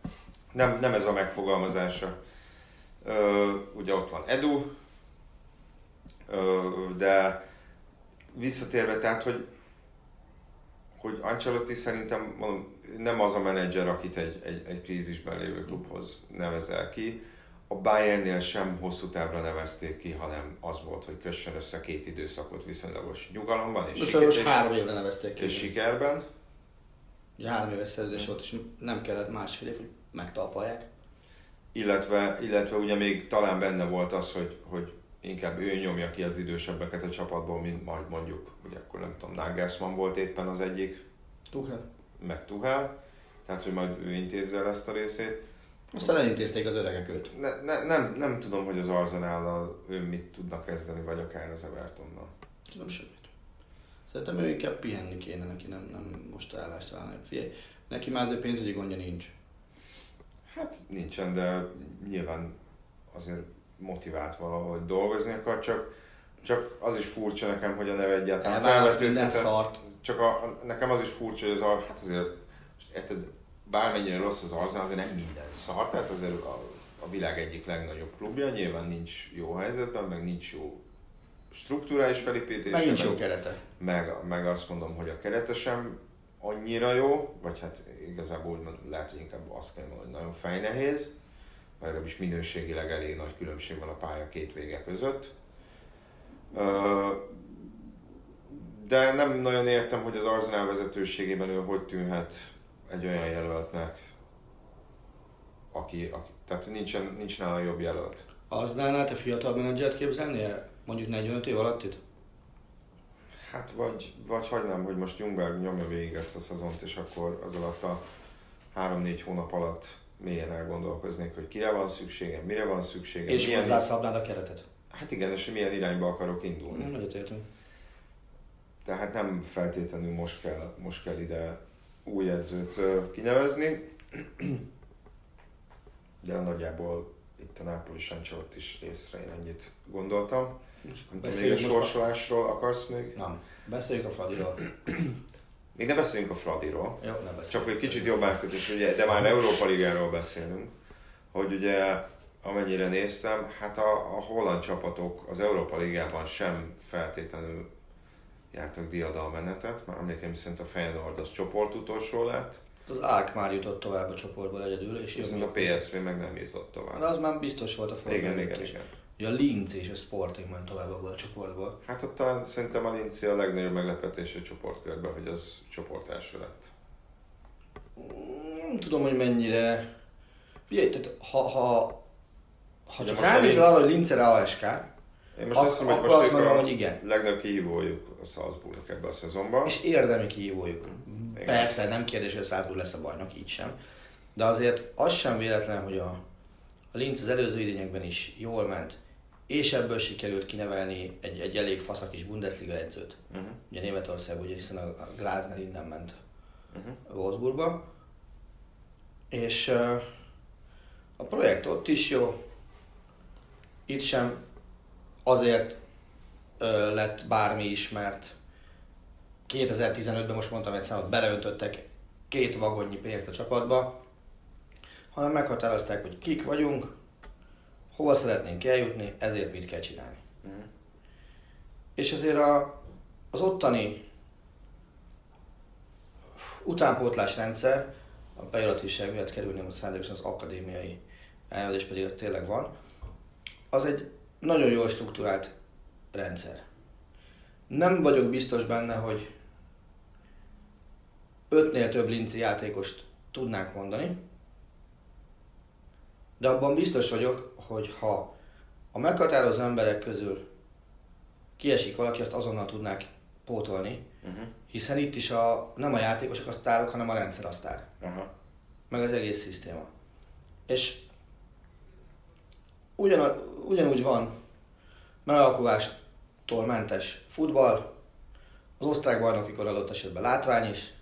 nem, nem ez a megfogalmazása. Ö, ugye ott van Edu, ö, de visszatérve, tehát, hogy hogy Ancelotti szerintem mondom, nem az a menedzser, akit egy, egy, egy krízisben lévő klubhoz nevezel ki. A Bayernnél sem hosszú távra nevezték ki, hanem az volt, hogy kössön össze két időszakot viszonylagos nyugalomban és, siker, és három évre nevezték ki. És sikerben. Ugye három éves szerződés volt, és nem kellett másfél év, hogy megtalpalják. Illetve, illetve ugye még talán benne volt az, hogy, hogy inkább ő nyomja ki az idősebbeket a csapatból, mint majd mondjuk, ugye akkor nem tudom, Nagelsmann volt éppen az egyik. Tuchel. Meg Tuchel. Tehát, hogy majd ő intézze el ezt a részét. Aztán elintézték az öregek őt. Ne, ne, nem, nem tudom, hogy az Arzenállal ő mit tudnak kezdeni, vagy akár az Evertonnal. Nem semmit. Szerintem ő inkább pihenni kéne neki, nem, nem most állást válni. Figyelj, neki már azért pénzügyi gondja nincs. Hát nincsen, de nyilván azért motivált valahogy dolgozni akar, csak, csak az is furcsa nekem, hogy a neve egyáltalán minden szart. Csak a, nekem az is furcsa, hogy az a, hát azért, érted, bármennyire rossz az Arzenál, azért nem minden szar, tehát azért a, a világ egyik legnagyobb klubja, nyilván nincs jó helyzetben, meg nincs jó struktúrális felépítése. Meg nincs jó kerete. Meg, meg azt mondom, hogy a kerete sem annyira jó, vagy hát igazából lehet, hogy inkább azt kell mondani, hogy nagyon fejnehéz, vagy legalábbis minőségileg elég nagy különbség van a pálya két vége között. De nem nagyon értem, hogy az Arsenal vezetőségében ő hogy tűnhet egy olyan jelöltnek, aki, aki tehát nincsen, nincs nála jobb jelölt. Arsenalnál te fiatal menedzsert képzelnél? Mondjuk 45 év alatt itt? Hát vagy, vagy hagynám, hogy most Jungberg nyomja végig ezt a szezont, és akkor az alatt a 3-4 hónap alatt mélyen elgondolkoznék, hogy kire van szükségem, mire van szükségem. És milyen hozzászabnád a keretet. Hát igen, és milyen irányba akarok indulni. Nem egyetértünk. Tehát nem feltétlenül most kell, most kell ide új edzőt kinevezni, de nagyjából itt a Nápoli Sancsort is észre én ennyit gondoltam. Nem tudom, még a sorsolásról akarsz még? Nem. Beszéljünk a Fradiról. Még ne beszéljünk a Fradiról. Jó, ne Csak hogy kicsit jobb átkötés, ugye, de már Európa Ligáról beszélünk, hogy ugye amennyire néztem, hát a, a holland csapatok az Európa Ligában sem feltétlenül jártak diadalmenetet, már emlékeim szerint a Feyenoord az csoport utolsó lett. Az Ák már jutott tovább a csoportból egyedül, és Viszont a PSV meg nem jutott tovább. De az már biztos volt a formában. Igen, igen, igen. A Linz és a Sporting ment tovább abból a csoportból. Hát ott talán szerintem a Linz a legnagyobb meglepetés a csoportkörben, hogy az csoport első lett. Nem tudom, hogy mennyire... Figyelj, tehát ha, ha, ha csak ránézel arra, hogy Linz ASK, én most azt mondom, hogy most mondom, hogy igen. legnagyobb kihívójuk a Salzburgnak ebbe a szezonban. És érdemi kihívójuk. Igen. Persze, nem kérdés, hogy a Salzburg lesz a bajnok, így sem. De azért az sem véletlen, hogy a, a Linz az előző idényekben is jól ment, és ebből sikerült kinevelni egy, egy elég faszak is Bundesliga edzőt. Uh-huh. Ugye Németország, ugye hiszen a, a Glasner innen ment uh-huh. Wolfsburgba. És uh, a projekt ott is jó, itt sem azért uh, lett bármi is, mert 2015-ben most mondtam egy számot, beleöntöttek két vagonnyi pénzt a csapatba, hanem meghatározták, hogy kik vagyunk, hova szeretnénk eljutni, ezért mit kell csinálni. Mm. És azért a, az ottani utánpótlás rendszer, a pejoratív miatt kerülni most szándékosan az akadémiai elnevezés pedig az tényleg van, az egy nagyon jól struktúrált rendszer. Nem vagyok biztos benne, hogy ötnél több linci játékost tudnánk mondani, de abban biztos vagyok, hogy ha a meghatározó emberek közül kiesik valaki, azt azonnal tudnák pótolni, uh-huh. hiszen itt is a, nem a játékosok a sztárok, hanem a rendszer a sztár. Uh-huh. Meg az egész szisztéma. És ugyan, ugyanúgy van megalakulástól mentes futball, az osztrák bajnokikor adott esetben látvány is,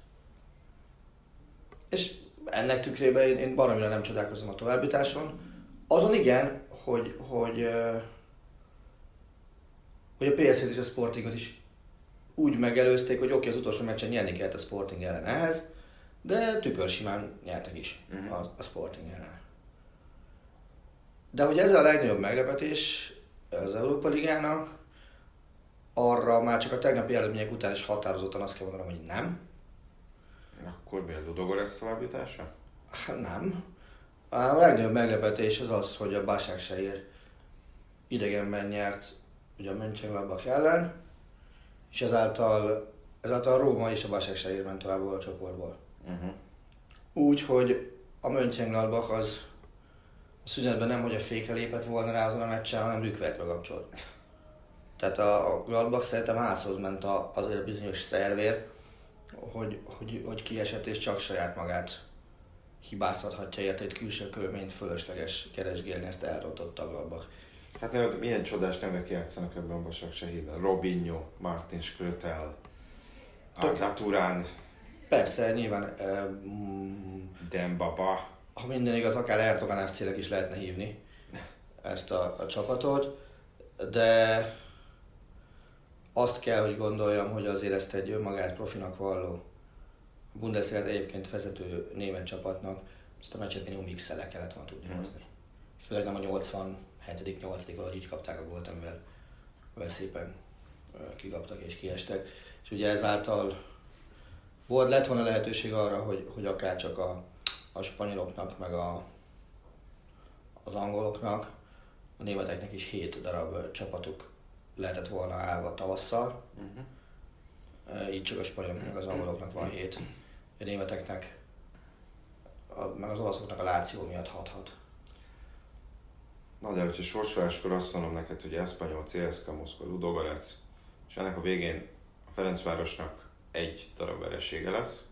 és ennek tükrében én, én baromira nem csodálkozom a továbbításon. Azon igen, hogy, hogy, hogy a PSV és a Sportingot is úgy megelőzték, hogy oké, okay, az utolsó meccsen nyerni kellett a Sporting ellen ehhez, de tükörsimán nyertek is uh-huh. a, a Sporting ellen. De hogy ez a legnagyobb meglepetés az Európa Ligának, arra már csak a tegnapi eredmények után is határozottan azt kell mondanom, hogy nem. Akkor mi a Ludogorec továbbjutása? Hát nem. A legnagyobb meglepetés az az, hogy a Başakşehir idegenben nyert ugye a Mönchengladbach ellen, és ezáltal, ezáltal a Róma és a Başakşehir ment tovább a csoportból. Uh-huh. Úgy, hogy a Mönchengladbach az szünetben nem, hogy a fékre lépett volna rá azon a meccsen, hanem rükvertbe kapcsolt. Tehát a, a Gladbach szerintem házhoz ment a, azért a bizonyos szervér, hogy, hogy, hogy kiesett és csak saját magát hibáztathatja érte, egy külső körményt fölösleges keresgélni, ezt elrontotta a Gladbach. Hát nem, milyen csodás nevek játszanak ebben a Basak Sehében. Robinho, Martin Skrötel, Arda Turán, Persze, nyilván, mm, Dembaba. Ha minden igaz, akár Erdogan fc is lehetne hívni ezt a, a csapatot, de azt kell, hogy gondoljam, hogy azért ezt egy önmagát profinak valló Bundesliga egyébként vezető német csapatnak, ezt a meccset minimum x le kellett volna tudni Mhm. hozni. Főleg nem a 87 8 valahogy így kapták a gólt, amivel, amivel szépen ö, kikaptak és kiestek. És ugye ezáltal volt, lett volna lehetőség arra, hogy, hogy akár csak a, a spanyoloknak, meg a, az angoloknak, a németeknek is 7 darab csapatuk lehetett volna állva tavasszal. Uh-huh. Így csak a spanyoloknak, az angoloknak van 7. A németeknek, a, meg az olaszoknak a Láció miatt hathat. Na de hogyha sorsoláskor azt mondom neked, hogy Espanyol, CSKA, Moszkva, Ludogorec, és ennek a végén a Ferencvárosnak egy darab veresége lesz,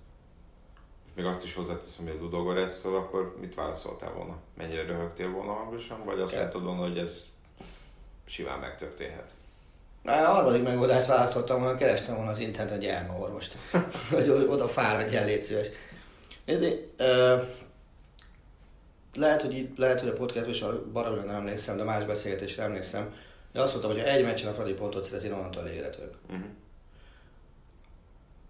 még azt is hozzáteszem, hogy a Ludogorectől, akkor mit válaszoltál volna? Mennyire röhögtél volna hangosan, vagy azt Ke- mondtad volna, hogy ez simán megtörténhet? Na, a harmadik megoldást választottam volna, kerestem volna az interneten egy elmaorvost, hogy oda fáradjál, légy szíves. Nézd, ö, lehet, hogy itt, lehet, hogy a podcastban is a baromra nem emlékszem, de más beszélgetésre emlékszem, de azt mondtam, hogy ha egy meccsen a Fradi pontot szerez, én onnantól vagyok. Uh-huh.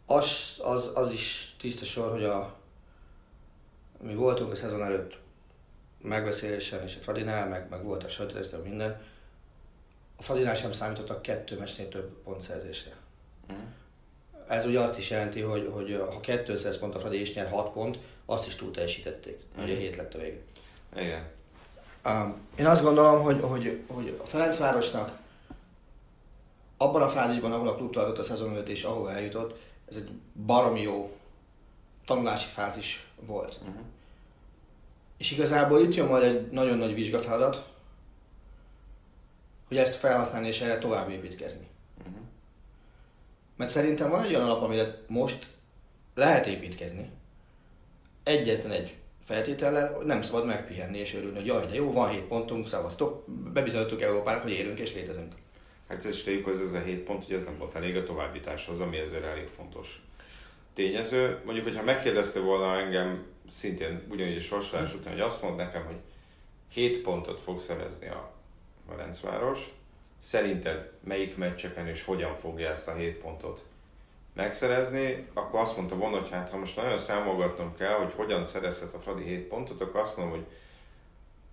Az, az, az is tiszta sor, hogy a, mi voltunk a szezon előtt megbeszélésen és a Fradinál, meg, meg volt a sajtótesztől minden. A Fradinál sem számítottak kettő meccsnél több pontszerzésre. Uh-huh. Ez ugye azt is jelenti, hogy, hogy ha 200 pont a Fradi és nyer 6 pont, azt is túl teljesítették. Mhm. Ugye 7 lett a vége. Igen. Um, én azt gondolom, hogy, hogy, hogy a Ferencvárosnak abban a fázisban, ahol a klub tartott a szezon előtt és ahova eljutott, ez egy baromi jó tanulási fázis volt. Uh-huh. És igazából itt jön majd egy nagyon nagy vizsgafeladat, hogy ezt felhasználni és erre tovább építkezni. Uh-huh. Mert szerintem van egy olyan alap, amire most lehet építkezni. Egyetlen egy feltétellel, hogy nem szabad megpihenni és örülni, hogy jaj, de jó, van 7 pontunk, szavaztok, bebizonyítottuk Európának, hogy érünk és létezünk. Hát ez is hogy ez a 7 pont, hogy ez nem volt elég a továbbításhoz, ami ezért elég fontos tényező. Mondjuk, hogyha megkérdezte volna engem szintén ugyanígy sorsolás után, hogy azt mond nekem, hogy 7 pontot fog szerezni a Ferencváros, szerinted melyik meccseken és hogyan fogja ezt a 7 pontot megszerezni, akkor azt mondta volna, hogy hát ha most nagyon számolgatnom kell, hogy hogyan szerezhet a Fradi 7 pontot, akkor azt mondom, hogy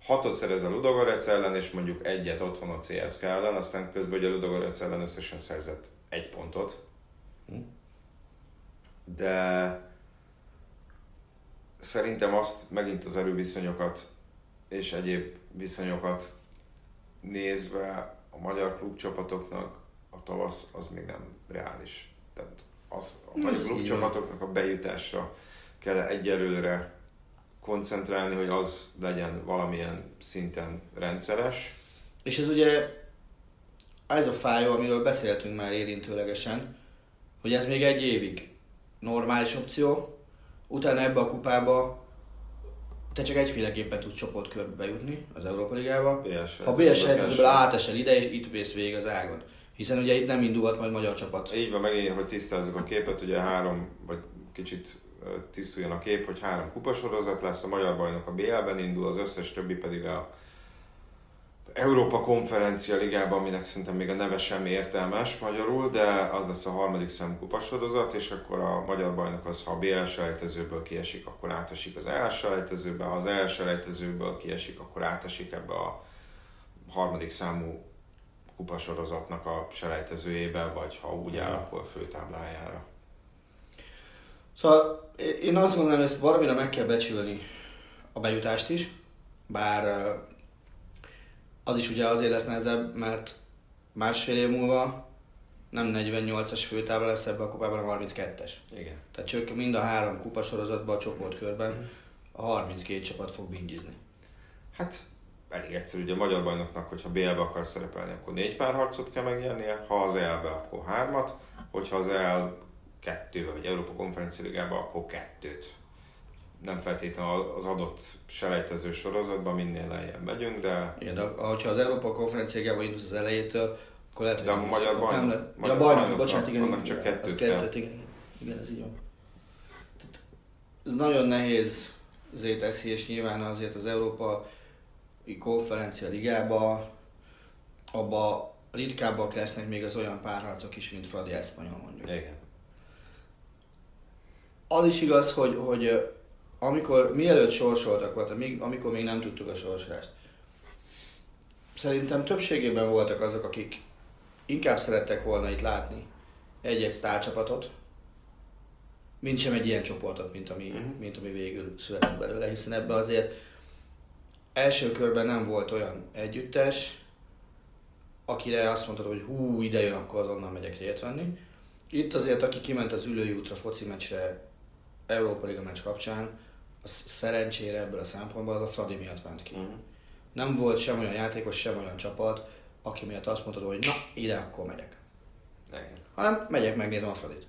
hatot szerez a Ludogorec ellen, és mondjuk egyet otthon a CSK ellen, aztán közben ugye a Ludogorec ellen összesen szerzett egy pontot. De szerintem azt megint az erőviszonyokat és egyéb viszonyokat nézve a magyar klubcsapatoknak a tavasz az még nem reális. Tehát az, a magyar Ez így klubcsapatoknak a bejutásra kell egyelőre koncentrálni, hogy az legyen valamilyen szinten rendszeres. És ez ugye ez a fájó, amiről beszéltünk már érintőlegesen, hogy ez még egy évig normális opció, utána ebbe a kupába te csak egyféleképpen tudsz csoportkörbe bejutni az Európa Ligába. Ha BS sejtezőből átesel ide, és itt mész végig az ágon. Hiszen ugye itt nem indulhat majd magyar csapat. Így van, megint, hogy tisztázzuk a képet, ugye három, vagy kicsit tisztuljon a kép, hogy három kupasorozat lesz, a magyar bajnok a BL-ben indul, az összes többi pedig a Európa Konferencia Ligában, aminek szerintem még a neve sem értelmes magyarul, de az lesz a harmadik szem kupasorozat, és akkor a magyar bajnok az, ha a BL selejtezőből kiesik, akkor átesik az EL selejtezőbe, ha az EL selejtezőből kiesik, akkor átesik ebbe a harmadik számú kupasorozatnak a selejtezőjébe, vagy ha úgy áll, akkor a főtáblájára. Szóval én azt gondolom, hogy ezt valamire meg kell becsülni a bejutást is, bár az is ugye azért lesz nehezebb, mert másfél év múlva nem 48-as főtábla lesz ebbe a kupában, hanem 32-es. Igen. Tehát csak mind a három kupasorozatban a csoportkörben a 32 csapat fog bingizni. Hát elég egyszerű, ugye a magyar bajnoknak, hogyha BL-be akar szerepelni, akkor négy párharcot kell megnyernie, ha az EL-be, akkor hármat, hogyha az EL kettőbe, vagy Európa Konferencia Ligába, akkor kettőt. Nem feltétlenül az adott selejtező sorozatban minél lejjebb megyünk, de... Igen, de ha az Európa Konferencia Ligába indulsz az elejétől, akkor lehet, De a magyar bajnok- nem le... magyar ja, bajnok, bocsánat, igen, annak csak kettőt kettőt, igen, igen, ez így van. Ez nagyon nehéz azért teszi, és nyilván azért az Európa konferencia ligába, abba ritkábbak lesznek még az olyan párharcok is, mint Fradi Espanyol mondjuk. Igen. Az is igaz, hogy, hogy amikor, mielőtt sorsoltak voltak, még, amikor még nem tudtuk a sorsolást, szerintem többségében voltak azok, akik inkább szerettek volna itt látni egy-egy sztárcsapatot, mint sem egy ilyen csoportot, mint ami, Mhm. mint ami végül született belőle, hiszen ebben azért első körben nem volt olyan együttes, akire azt mondtad, hogy hú, ide jön, akkor azonnal megyek jegyet venni. Itt azért, aki kiment az ülői útra foci meccsre, Európa Liga meccs kapcsán, az szerencsére ebből a szempontból az a Fradi miatt ment ki. Uh-huh. Nem volt sem olyan játékos, sem olyan csapat, aki miatt azt mondtad, hogy na, ide akkor megyek. Igen. Hanem megyek, megnézem a Fradit.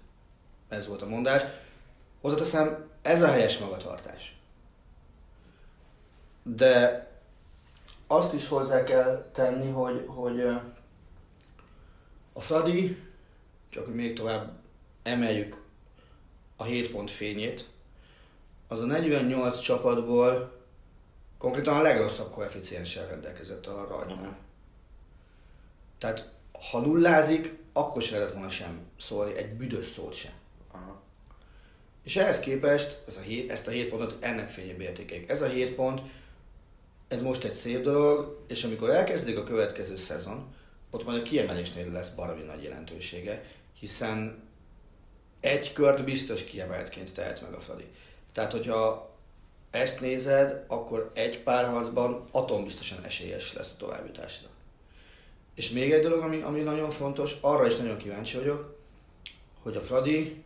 Ez volt a mondás. Hozzáteszem, ez a helyes magatartás. De azt is hozzá kell tenni, hogy, hogy a Fradi, csak hogy még tovább emeljük a 7 pont fényét, az a 48 csapatból konkrétan a legrosszabb koeficienssel rendelkezett a rajtnál. Tehát ha nullázik, akkor se lehetett volna sem szólni, egy büdös szót sem. Aha. És ehhez képest ez a hét, ezt a 7 pontot ennek fényébe értékeljük. Ez a 7 pont, ez most egy szép dolog, és amikor elkezdődik a következő szezon, ott majd a kiemelésnél lesz baromi nagy jelentősége, hiszen egy kört biztos kiemeltként tehet meg a Fradi. Tehát, hogyha ezt nézed, akkor egy párharcban atombiztosan esélyes lesz a továbbjutásra. És még egy dolog, ami, ami nagyon fontos, arra is nagyon kíváncsi vagyok, hogy a Fradi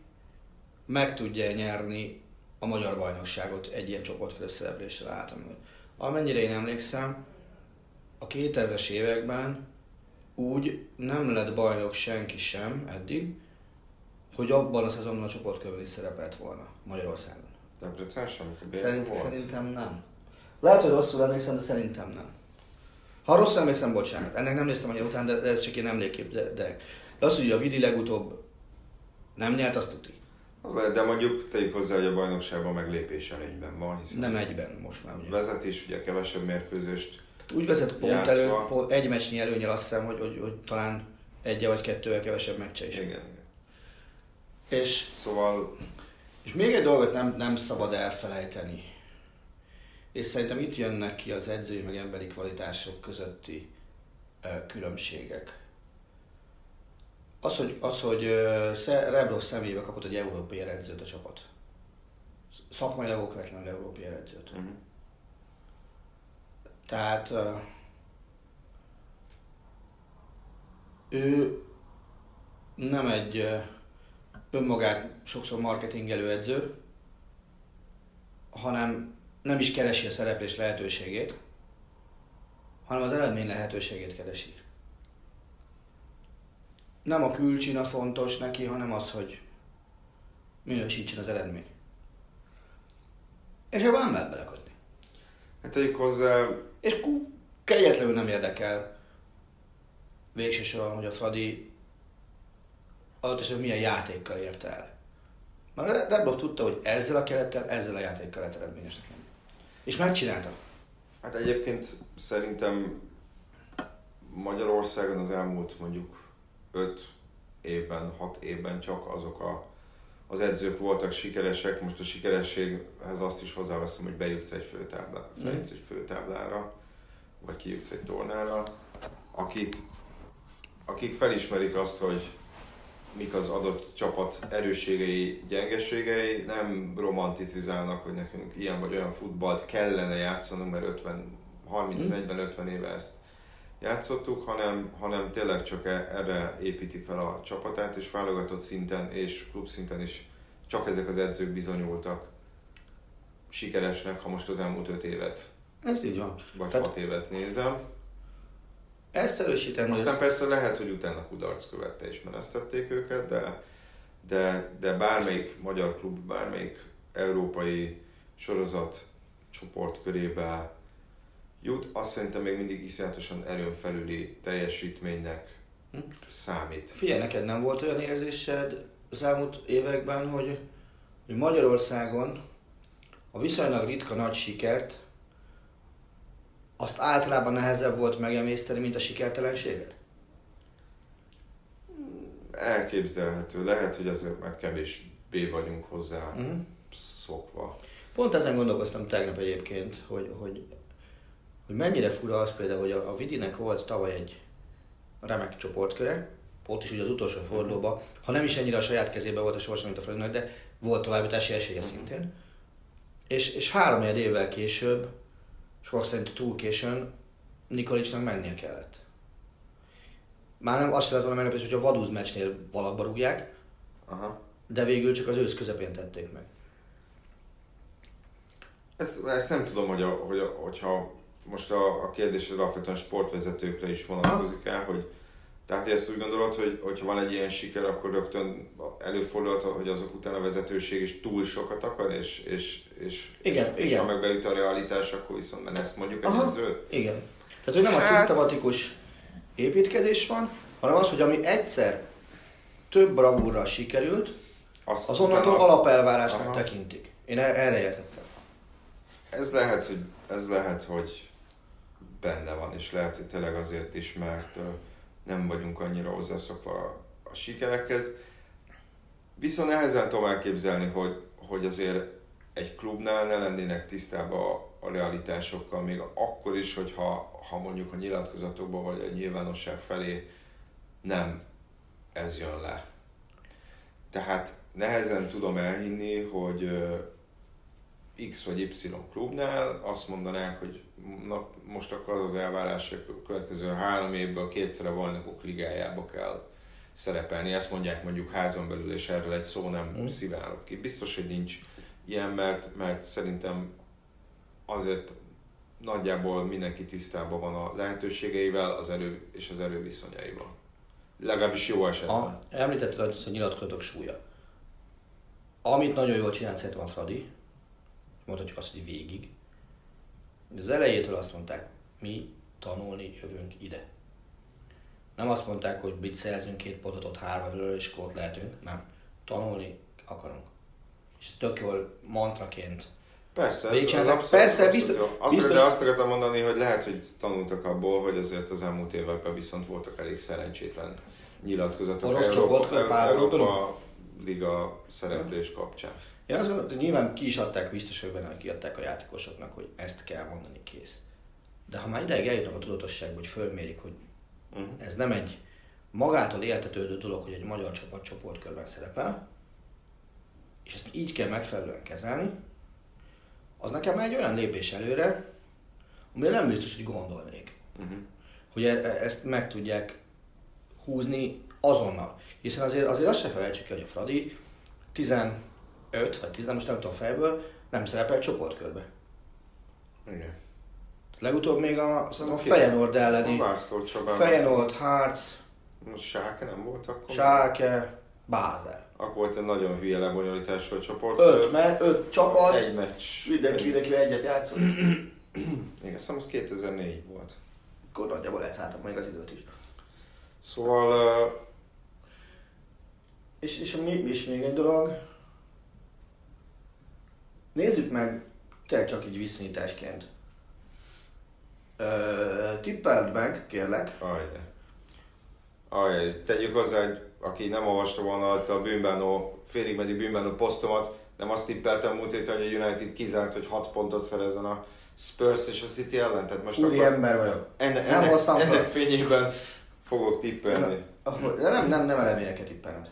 meg tudja nyerni a magyar bajnokságot egy ilyen csoportkörös szerepléssel általában. Amennyire én emlékszem, a 2000-es években úgy nem lett bajnok senki sem eddig, hogy abban a szezonban a csoportkörben is szerepelt volna Magyarországon. Debrecen sem? Szerint, volt? szerintem nem. Lehet, hogy rosszul emlékszem, de szerintem nem. Ha rosszul emlékszem, bocsánat. Ennek nem néztem annyira után, de ez csak egy emlékép, de, de, de az, hogy a Vidi legutóbb nem nyert, azt tuti. Az lehet, de mondjuk tegyük hozzá, hogy a bajnokságban meg lépés előnyben van, hiszen Nem egyben most már. Ugye. vezet is, ugye kevesebb mérkőzést. Tehát úgy vezet pont Játszva. elő, pont egy meccsnyi előnyel azt hiszem, hogy, hogy, hogy talán egy vagy kettővel kevesebb meccse is. Igen. És, Szóval és még egy dolgot nem, nem szabad elfelejteni. És szerintem itt jönnek ki az edzői meg emberi kvalitások közötti ö, különbségek. Az, hogy, az, hogy Sze- Rebrov személyébe kapott egy európai edzőt a csapat. Szakmailag okvetlenül európai edzőt. uh-huh. Tehát ö, ő nem egy ö, önmagát sokszor marketingelő edző, hanem nem is keresi a szereplés lehetőségét, hanem az eredmény lehetőségét keresi. Nem a külcsina fontos neki, hanem az, hogy minősítsen az eredmény. És ebben nem lehet belekötni. Hát tegyük hozzá, És kú, kegyetlenül nem érdekel végső soron, hogy a Fradi adott esetben milyen játékkal ért el. Mert Rebrov tudta, hogy ezzel a kerettel, ezzel a játékkal lehet eredményesnek lenni. És megcsinálta. hát egyébként szerintem Magyarországon az elmúlt mondjuk 5 évben, 6 évben csak azok a, az edzők voltak sikeresek. Most a sikerességhez azt is hozzáveszem, hogy bejutsz egy főtáblára, Mhm. bejutsz egy főtáblára, vagy kijutsz egy tornára, akik, akik felismerik azt, hogy mik az adott csapat erősségei, gyengeségei, nem romanticizálnak, hogy nekünk ilyen vagy olyan futballt kellene játszanunk, mert 50, 30-40-50 éve ezt játszottuk, hanem, hanem tényleg csak e- erre építi fel a csapatát, és válogatott szinten és klub szinten is csak ezek az edzők bizonyultak sikeresnek, ha most az elmúlt 5 évet Ez így van. vagy Tehát- 6 évet nézem. Ezt erősítem, Aztán ez- persze lehet, hogy utána kudarc követte és menesztették őket, de, de, de bármelyik magyar klub, bármelyik európai sorozat csoport körébe jut, azt szerintem még mindig iszonyatosan erőn felüli teljesítménynek Hm. számít. Figyelj, neked nem volt olyan érzésed az elmúlt években, hogy, hogy Magyarországon a viszonylag ritka nagy sikert azt általában nehezebb volt megemészteni, mint a sikertelenséget? Elképzelhető. Lehet, hogy azért mert kevésbé vagyunk hozzá Uh-huh. szokva. Pont ezen gondolkoztam tegnap egyébként, hogy, hogy, hogy mennyire fura az például, hogy a, a Vidinek volt tavaly egy remek csoportköre, ott is ugye az utolsó fordulóban, ha nem is ennyire a saját kezében volt a sorsa, mint a Fradinak, de volt továbbítási esélye szintén. És, és három évvel később, sokak szerint túl későn, Nikolicsnak mennie kellett. Már nem azt sem lett volna meglepés, hogy a Vaduz meccsnél valakba rúgják, Aha. de végül csak az ősz közepén tették meg. Ezt, ezt nem tudom, hogy, a, hogy a, hogyha most a, a kérdés alapvetően sportvezetőkre is vonatkozik el, hogy tehát hogy ezt úgy gondolod, hogy hogyha van egy ilyen siker, akkor rögtön előfordulhat, hogy azok után a vezetőség is túl sokat akar, és, és, és, Igen, és, és igen. ha meg beüt a realitás, akkor viszont mert ezt mondjuk egy edző. Igen. Tehát, hogy nem a Hát- szisztematikus építkezés van, hanem az, hogy ami egyszer több bravúrral sikerült, Azt az utána onnantól azt- alapelvárásnak Aha. tekintik. Én er- erre értettem. Ez lehet, hogy, ez lehet, hogy benne van, és lehet, hogy tényleg azért is, mert ö, nem vagyunk annyira hozzászokva a, a sikerekhez. Viszont nehezen tudom elképzelni, hogy, hogy azért egy klubnál ne lennének tisztában a, a realitásokkal, még akkor is, hogyha ha mondjuk a nyilatkozatokban vagy a nyilvánosság felé nem ez jön le. Tehát nehezen tudom elhinni, hogy X vagy Y klubnál azt mondanánk, hogy na, most akkor az az elvárás, hogy a következő három évből kétszer a Valnokok ligájába kell szerepelni. Ezt mondják mondjuk házon belül, és erről egy szó nem Mm. szivárok ki. Biztos, hogy nincs ilyen, mert, mert szerintem azért nagyjából mindenki tisztában van a lehetőségeivel az erő és az erő viszonyaival. Legalábbis jó esetben. A, említetted hogy nyilatkozatok súlya. Amit nagyon jól csinált szerintem a Fradi, mondhatjuk azt, hogy végig, hogy az elejétől azt mondták, mi tanulni jövünk ide. Nem azt mondták, hogy mit szerzünk két pontot ott hármadról, és akkor ott lehetünk. Nem. Tanulni akarunk. És tök jól mantraként. Persze, ez, az abszolút, Persze, abszolút biztos- jó. Azt, biztos- De azt akartam mondani, hogy lehet, hogy tanultak abból, hogy azért az elmúlt években viszont voltak elég szerencsétlen nyilatkozatok Orosz pár Európa Liga szereplés kapcsán. Én azt gondolom, hogy nyilván ki is adták, biztos, hogy benne, hogy kiadták a játékosoknak, hogy ezt kell mondani, kész. De ha már ideig eljutnak a tudatosságba, hogy fölmérik, hogy Uh-huh. ez nem egy magától értetődő dolog, hogy egy magyar csapat csoportkörben szerepel, és ezt így kell megfelelően kezelni, az nekem már egy olyan lépés előre, amire nem biztos, hogy gondolnék. Uh-huh. Hogy e- e- ezt meg tudják húzni azonnal. Hiszen azért, azért azt se felejtsük ki, hogy a Fradi 15 vagy 10, most nem tudom fejből, nem szerepel csoportkörbe. Igen. Legutóbb még a, szerintem a? Feyenoord A elleni, Csabán. Feyenoord, Harc, Most Sáke nem volt akkor? Schalke, Bázel. Akkor volt egy nagyon hülye lebonyolítású a csoport. Öt, me- öt csapat, Egy meccs. mindenki, mindenki egyet játszott. Igen, azt hiszem az 2004 volt. Akkor nagyjából lehetáltak még az időt is. Szóval uh, És, és mi, és még egy dolog. Nézzük meg, tényleg csak így viszonyításként. Ö, tippeld meg, kérlek. Ajj. Ajj, tegyük hozzá, hogy aki nem olvasta volna a bűnbánó, félig meddig bűnbánó posztomat, nem azt tippeltem múlt héten, hogy a United kizárt, hogy 6 pontot szerezzen a Spurs és a City ellen. Tehát most Úri akkor ember vagyok. enne, nem ennek, hoztam fel. ennek fényében fogok tippelni. Nem, nem, nem, nem eleményeket tippelned.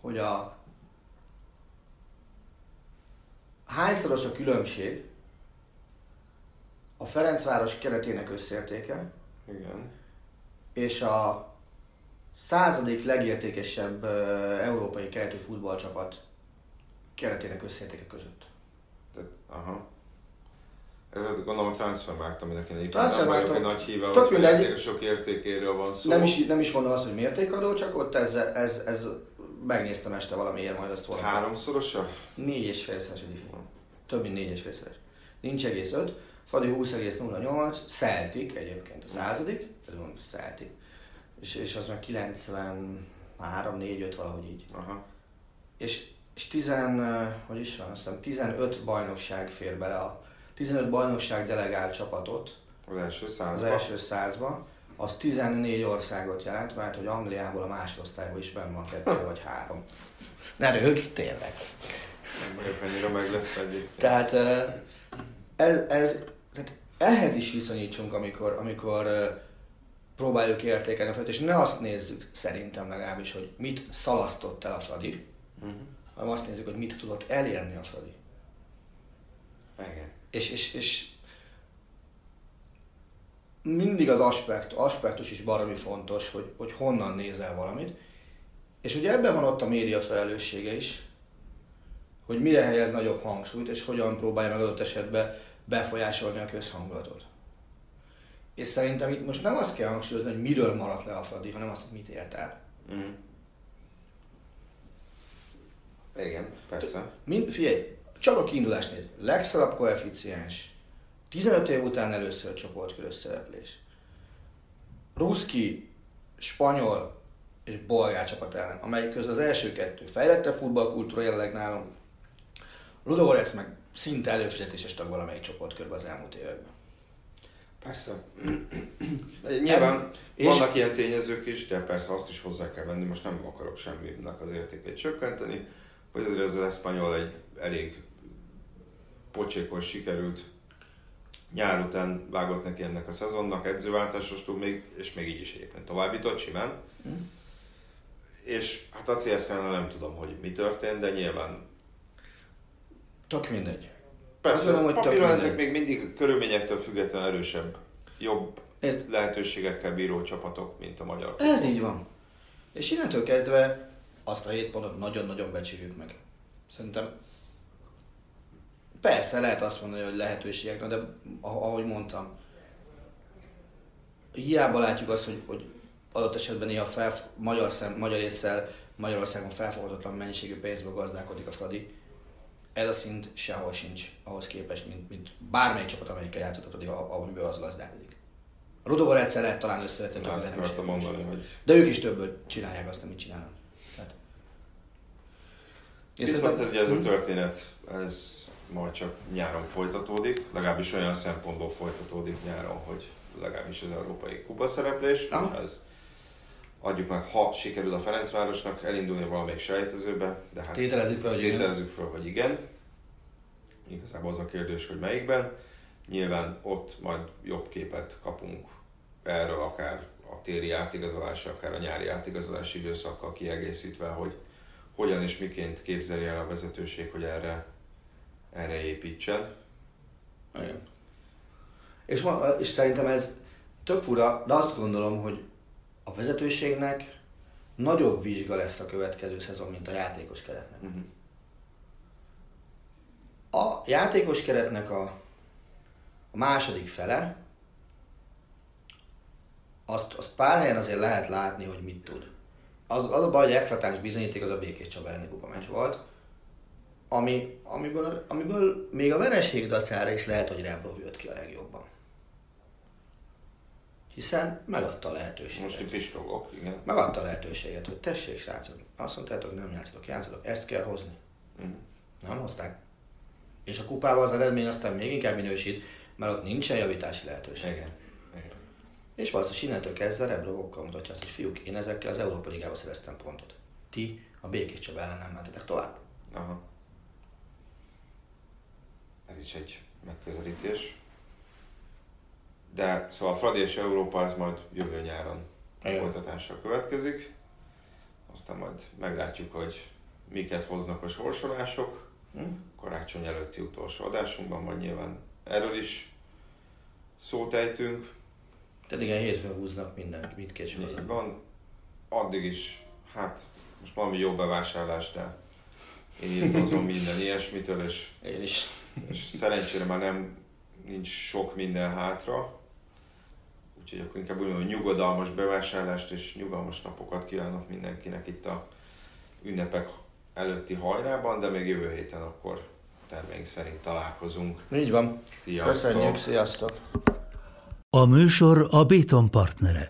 hogy a hányszoros a különbség a Ferencváros keretének összértéke Igen. és a századik legértékesebb európai keretű futballcsapat keretének összértéke között. Tehát, aha. Ez gondolom a transfermarkt, aminek én egyébként nem vagyok egy nagy híve, hogy mindegy. játékosok értékéről van szó. Nem is, nem is mondom azt, hogy mértékadó, csak ott ez, ez, ez megnéztem este valamiért, majd azt volna. Háromszorosa? Négy és félszeres edifi. Több mint négy és félszeres. Nincs egész öt. Fadi 20,08. Celtic egyébként a századik. Pedig mondom Celtic. És, és az meg 93, 4, 5 valahogy így. Aha. És, és 10, eh, hogy is van, azt hiszem 15 bajnokság fér bele a 15 bajnokság delegált csapatot Az első az százba. első százba, az 14 országot jelent, mert hogy Angliából a másodosztályból is benn van kettő vagy három. Ne röhögj, tényleg. Nem vagyok annyira meglepve egyébként. Tehát eh, ez, ez, tehát ehhez is viszonyítsunk, amikor, amikor próbáljuk értékelni a Fradit, és ne azt nézzük, szerintem legalábbis, hogy mit szalasztott el a Fradi, Mhm. hanem azt nézzük, hogy mit tudott elérni a Fradi. Igen. És, és, és mindig az aspekt, aspektus is baromi fontos, hogy, hogy honnan nézel valamit. És ugye ebben van ott a média felelőssége is, hogy mire helyez nagyobb hangsúlyt, és hogyan próbálja meg adott esetben befolyásolni a közhangulatot. És szerintem itt most nem azt kell hangsúlyozni, hogy miről maradt le a Fradi, hanem azt, hogy mit ért el. Mhm. Igen, persze. Mind, figyelj, csak a kiindulást nézd. Legszarabb koeficiens. 15 év után először csoportkörös szereplés. Ruszki, spanyol és bolgár csapat ellen, amelyik közül az első kettő fejlettebb futballkultúra jelenleg nálunk. Ludogorec meg szinte előfizetéses tag valamelyik csoportkörben az elmúlt években. Persze. Nyilván és- vannak ilyen tényezők is, de persze azt is hozzá kell venni, most nem akarok semminek az értékét csökkenteni, hogy azért ez az Espanyol egy elég pocsékos sikerült nyár után vágott neki ennek a szezonnak, edzőváltásostól még, és még így is egyébként továbbított simán. És hát a CSK-nál nem tudom, hogy mi történt, de nyilván Tök mindegy. Persze, Azt mondom, hogy papíron ezek még mindig körülményektől függetlenül erősebb, jobb Nézd, lehetőségekkel bíró csapatok, mint a magyar. Ez így van. És innentől kezdve azt a 7 pontot nagyon-nagyon becsüljük meg. Szerintem persze lehet azt mondani, hogy lehetőségek, de ah- ahogy mondtam, hiába látjuk azt, hogy, hogy adott esetben néha fel, magyar, szem, magyar észsel Magyarországon felfogadatlan mennyiségű pénzből gazdálkodik a Fradi. Ez a szint sehol sincs ahhoz képest, mint, mint bármelyik csapat, amelyikkel játszott a Fradi, amiből az gazdálkodik. A Rudogoretzel lehet talán összevetni, de mondani, hogy De ők is többől csinálják azt, amit csinálnak. Tehát... Viszont szerintem- ez a történet, ez majd csak nyáron folytatódik, legalábbis olyan szempontból folytatódik nyáron, hogy legalábbis az európai kupa szereplés, ez adjuk meg, ha sikerül a Ferencvárosnak elindulni valamelyik sejtezőbe, de hát Tételezzük fel, hogy igen. tételezzük fel, hogy igen. Igazából az a kérdés, hogy melyikben. Nyilván ott majd jobb képet kapunk erről, akár a téli átigazolási, akár a nyári átigazolási időszakkal kiegészítve, hogy hogyan és miként képzelje el a vezetőség, hogy erre, erre építsen. Igen. És, ma, és szerintem ez tök fura, de azt gondolom, hogy a vezetőségnek nagyobb vizsga lesz a következő szezon, mint a játékos keretnek. Uh-huh. A játékos keretnek a, a második fele, azt, azt pár helyen azért lehet látni, hogy mit tud. Az, az a baj, hogy eklatáns bizonyíték az a Békés Csaba elleni kupa meccs volt, ami, amiből, amiből még a vereség dacára is lehet, hogy Rebrov jött ki a legjobban. Hiszen megadta a lehetőséget. Most itt pistogok, igen. Megadta a lehetőséget, hogy tessék srácok, azt mondtátok, nem játszatok, játszatok, ezt kell hozni. Uh-huh. Nem hozták. És a kupában az eredmény aztán még inkább minősít, mert ott nincsen javítási lehetőség. Igen. igen. És valószínűleg innentől kezdve Rebrovokkal mutatja azt, hogy fiúk, én ezekkel az Európa Ligába szereztem pontot. Ti a Békés Csaba ellen nem mentetek tovább. Aha. Ez is egy megközelítés. De szóval a Fradi és Európa ez majd jövő nyáron folytatással következik. aztán majd meglátjuk, hogy miket hoznak a sorsolások. Hm? Karácsony előtti utolsó adásunkban, majd nyilván erről is szót ejtünk. Tehát igen, hétfőn húznak mindenki, mit két Van, addig is, hát most valami jó bevásárlás, de én írtozom minden ilyesmitől, és, én is. És szerencsére már nem nincs sok minden hátra, úgyhogy akkor inkább úgy nyugodalmas bevásárlást és nyugalmas napokat kívánok mindenkinek itt a ünnepek előtti hajrában, de még jövő héten akkor termény szerint találkozunk. Így van. Sziasztok! Köszönjük, sziasztok! A műsor a Béton partnere.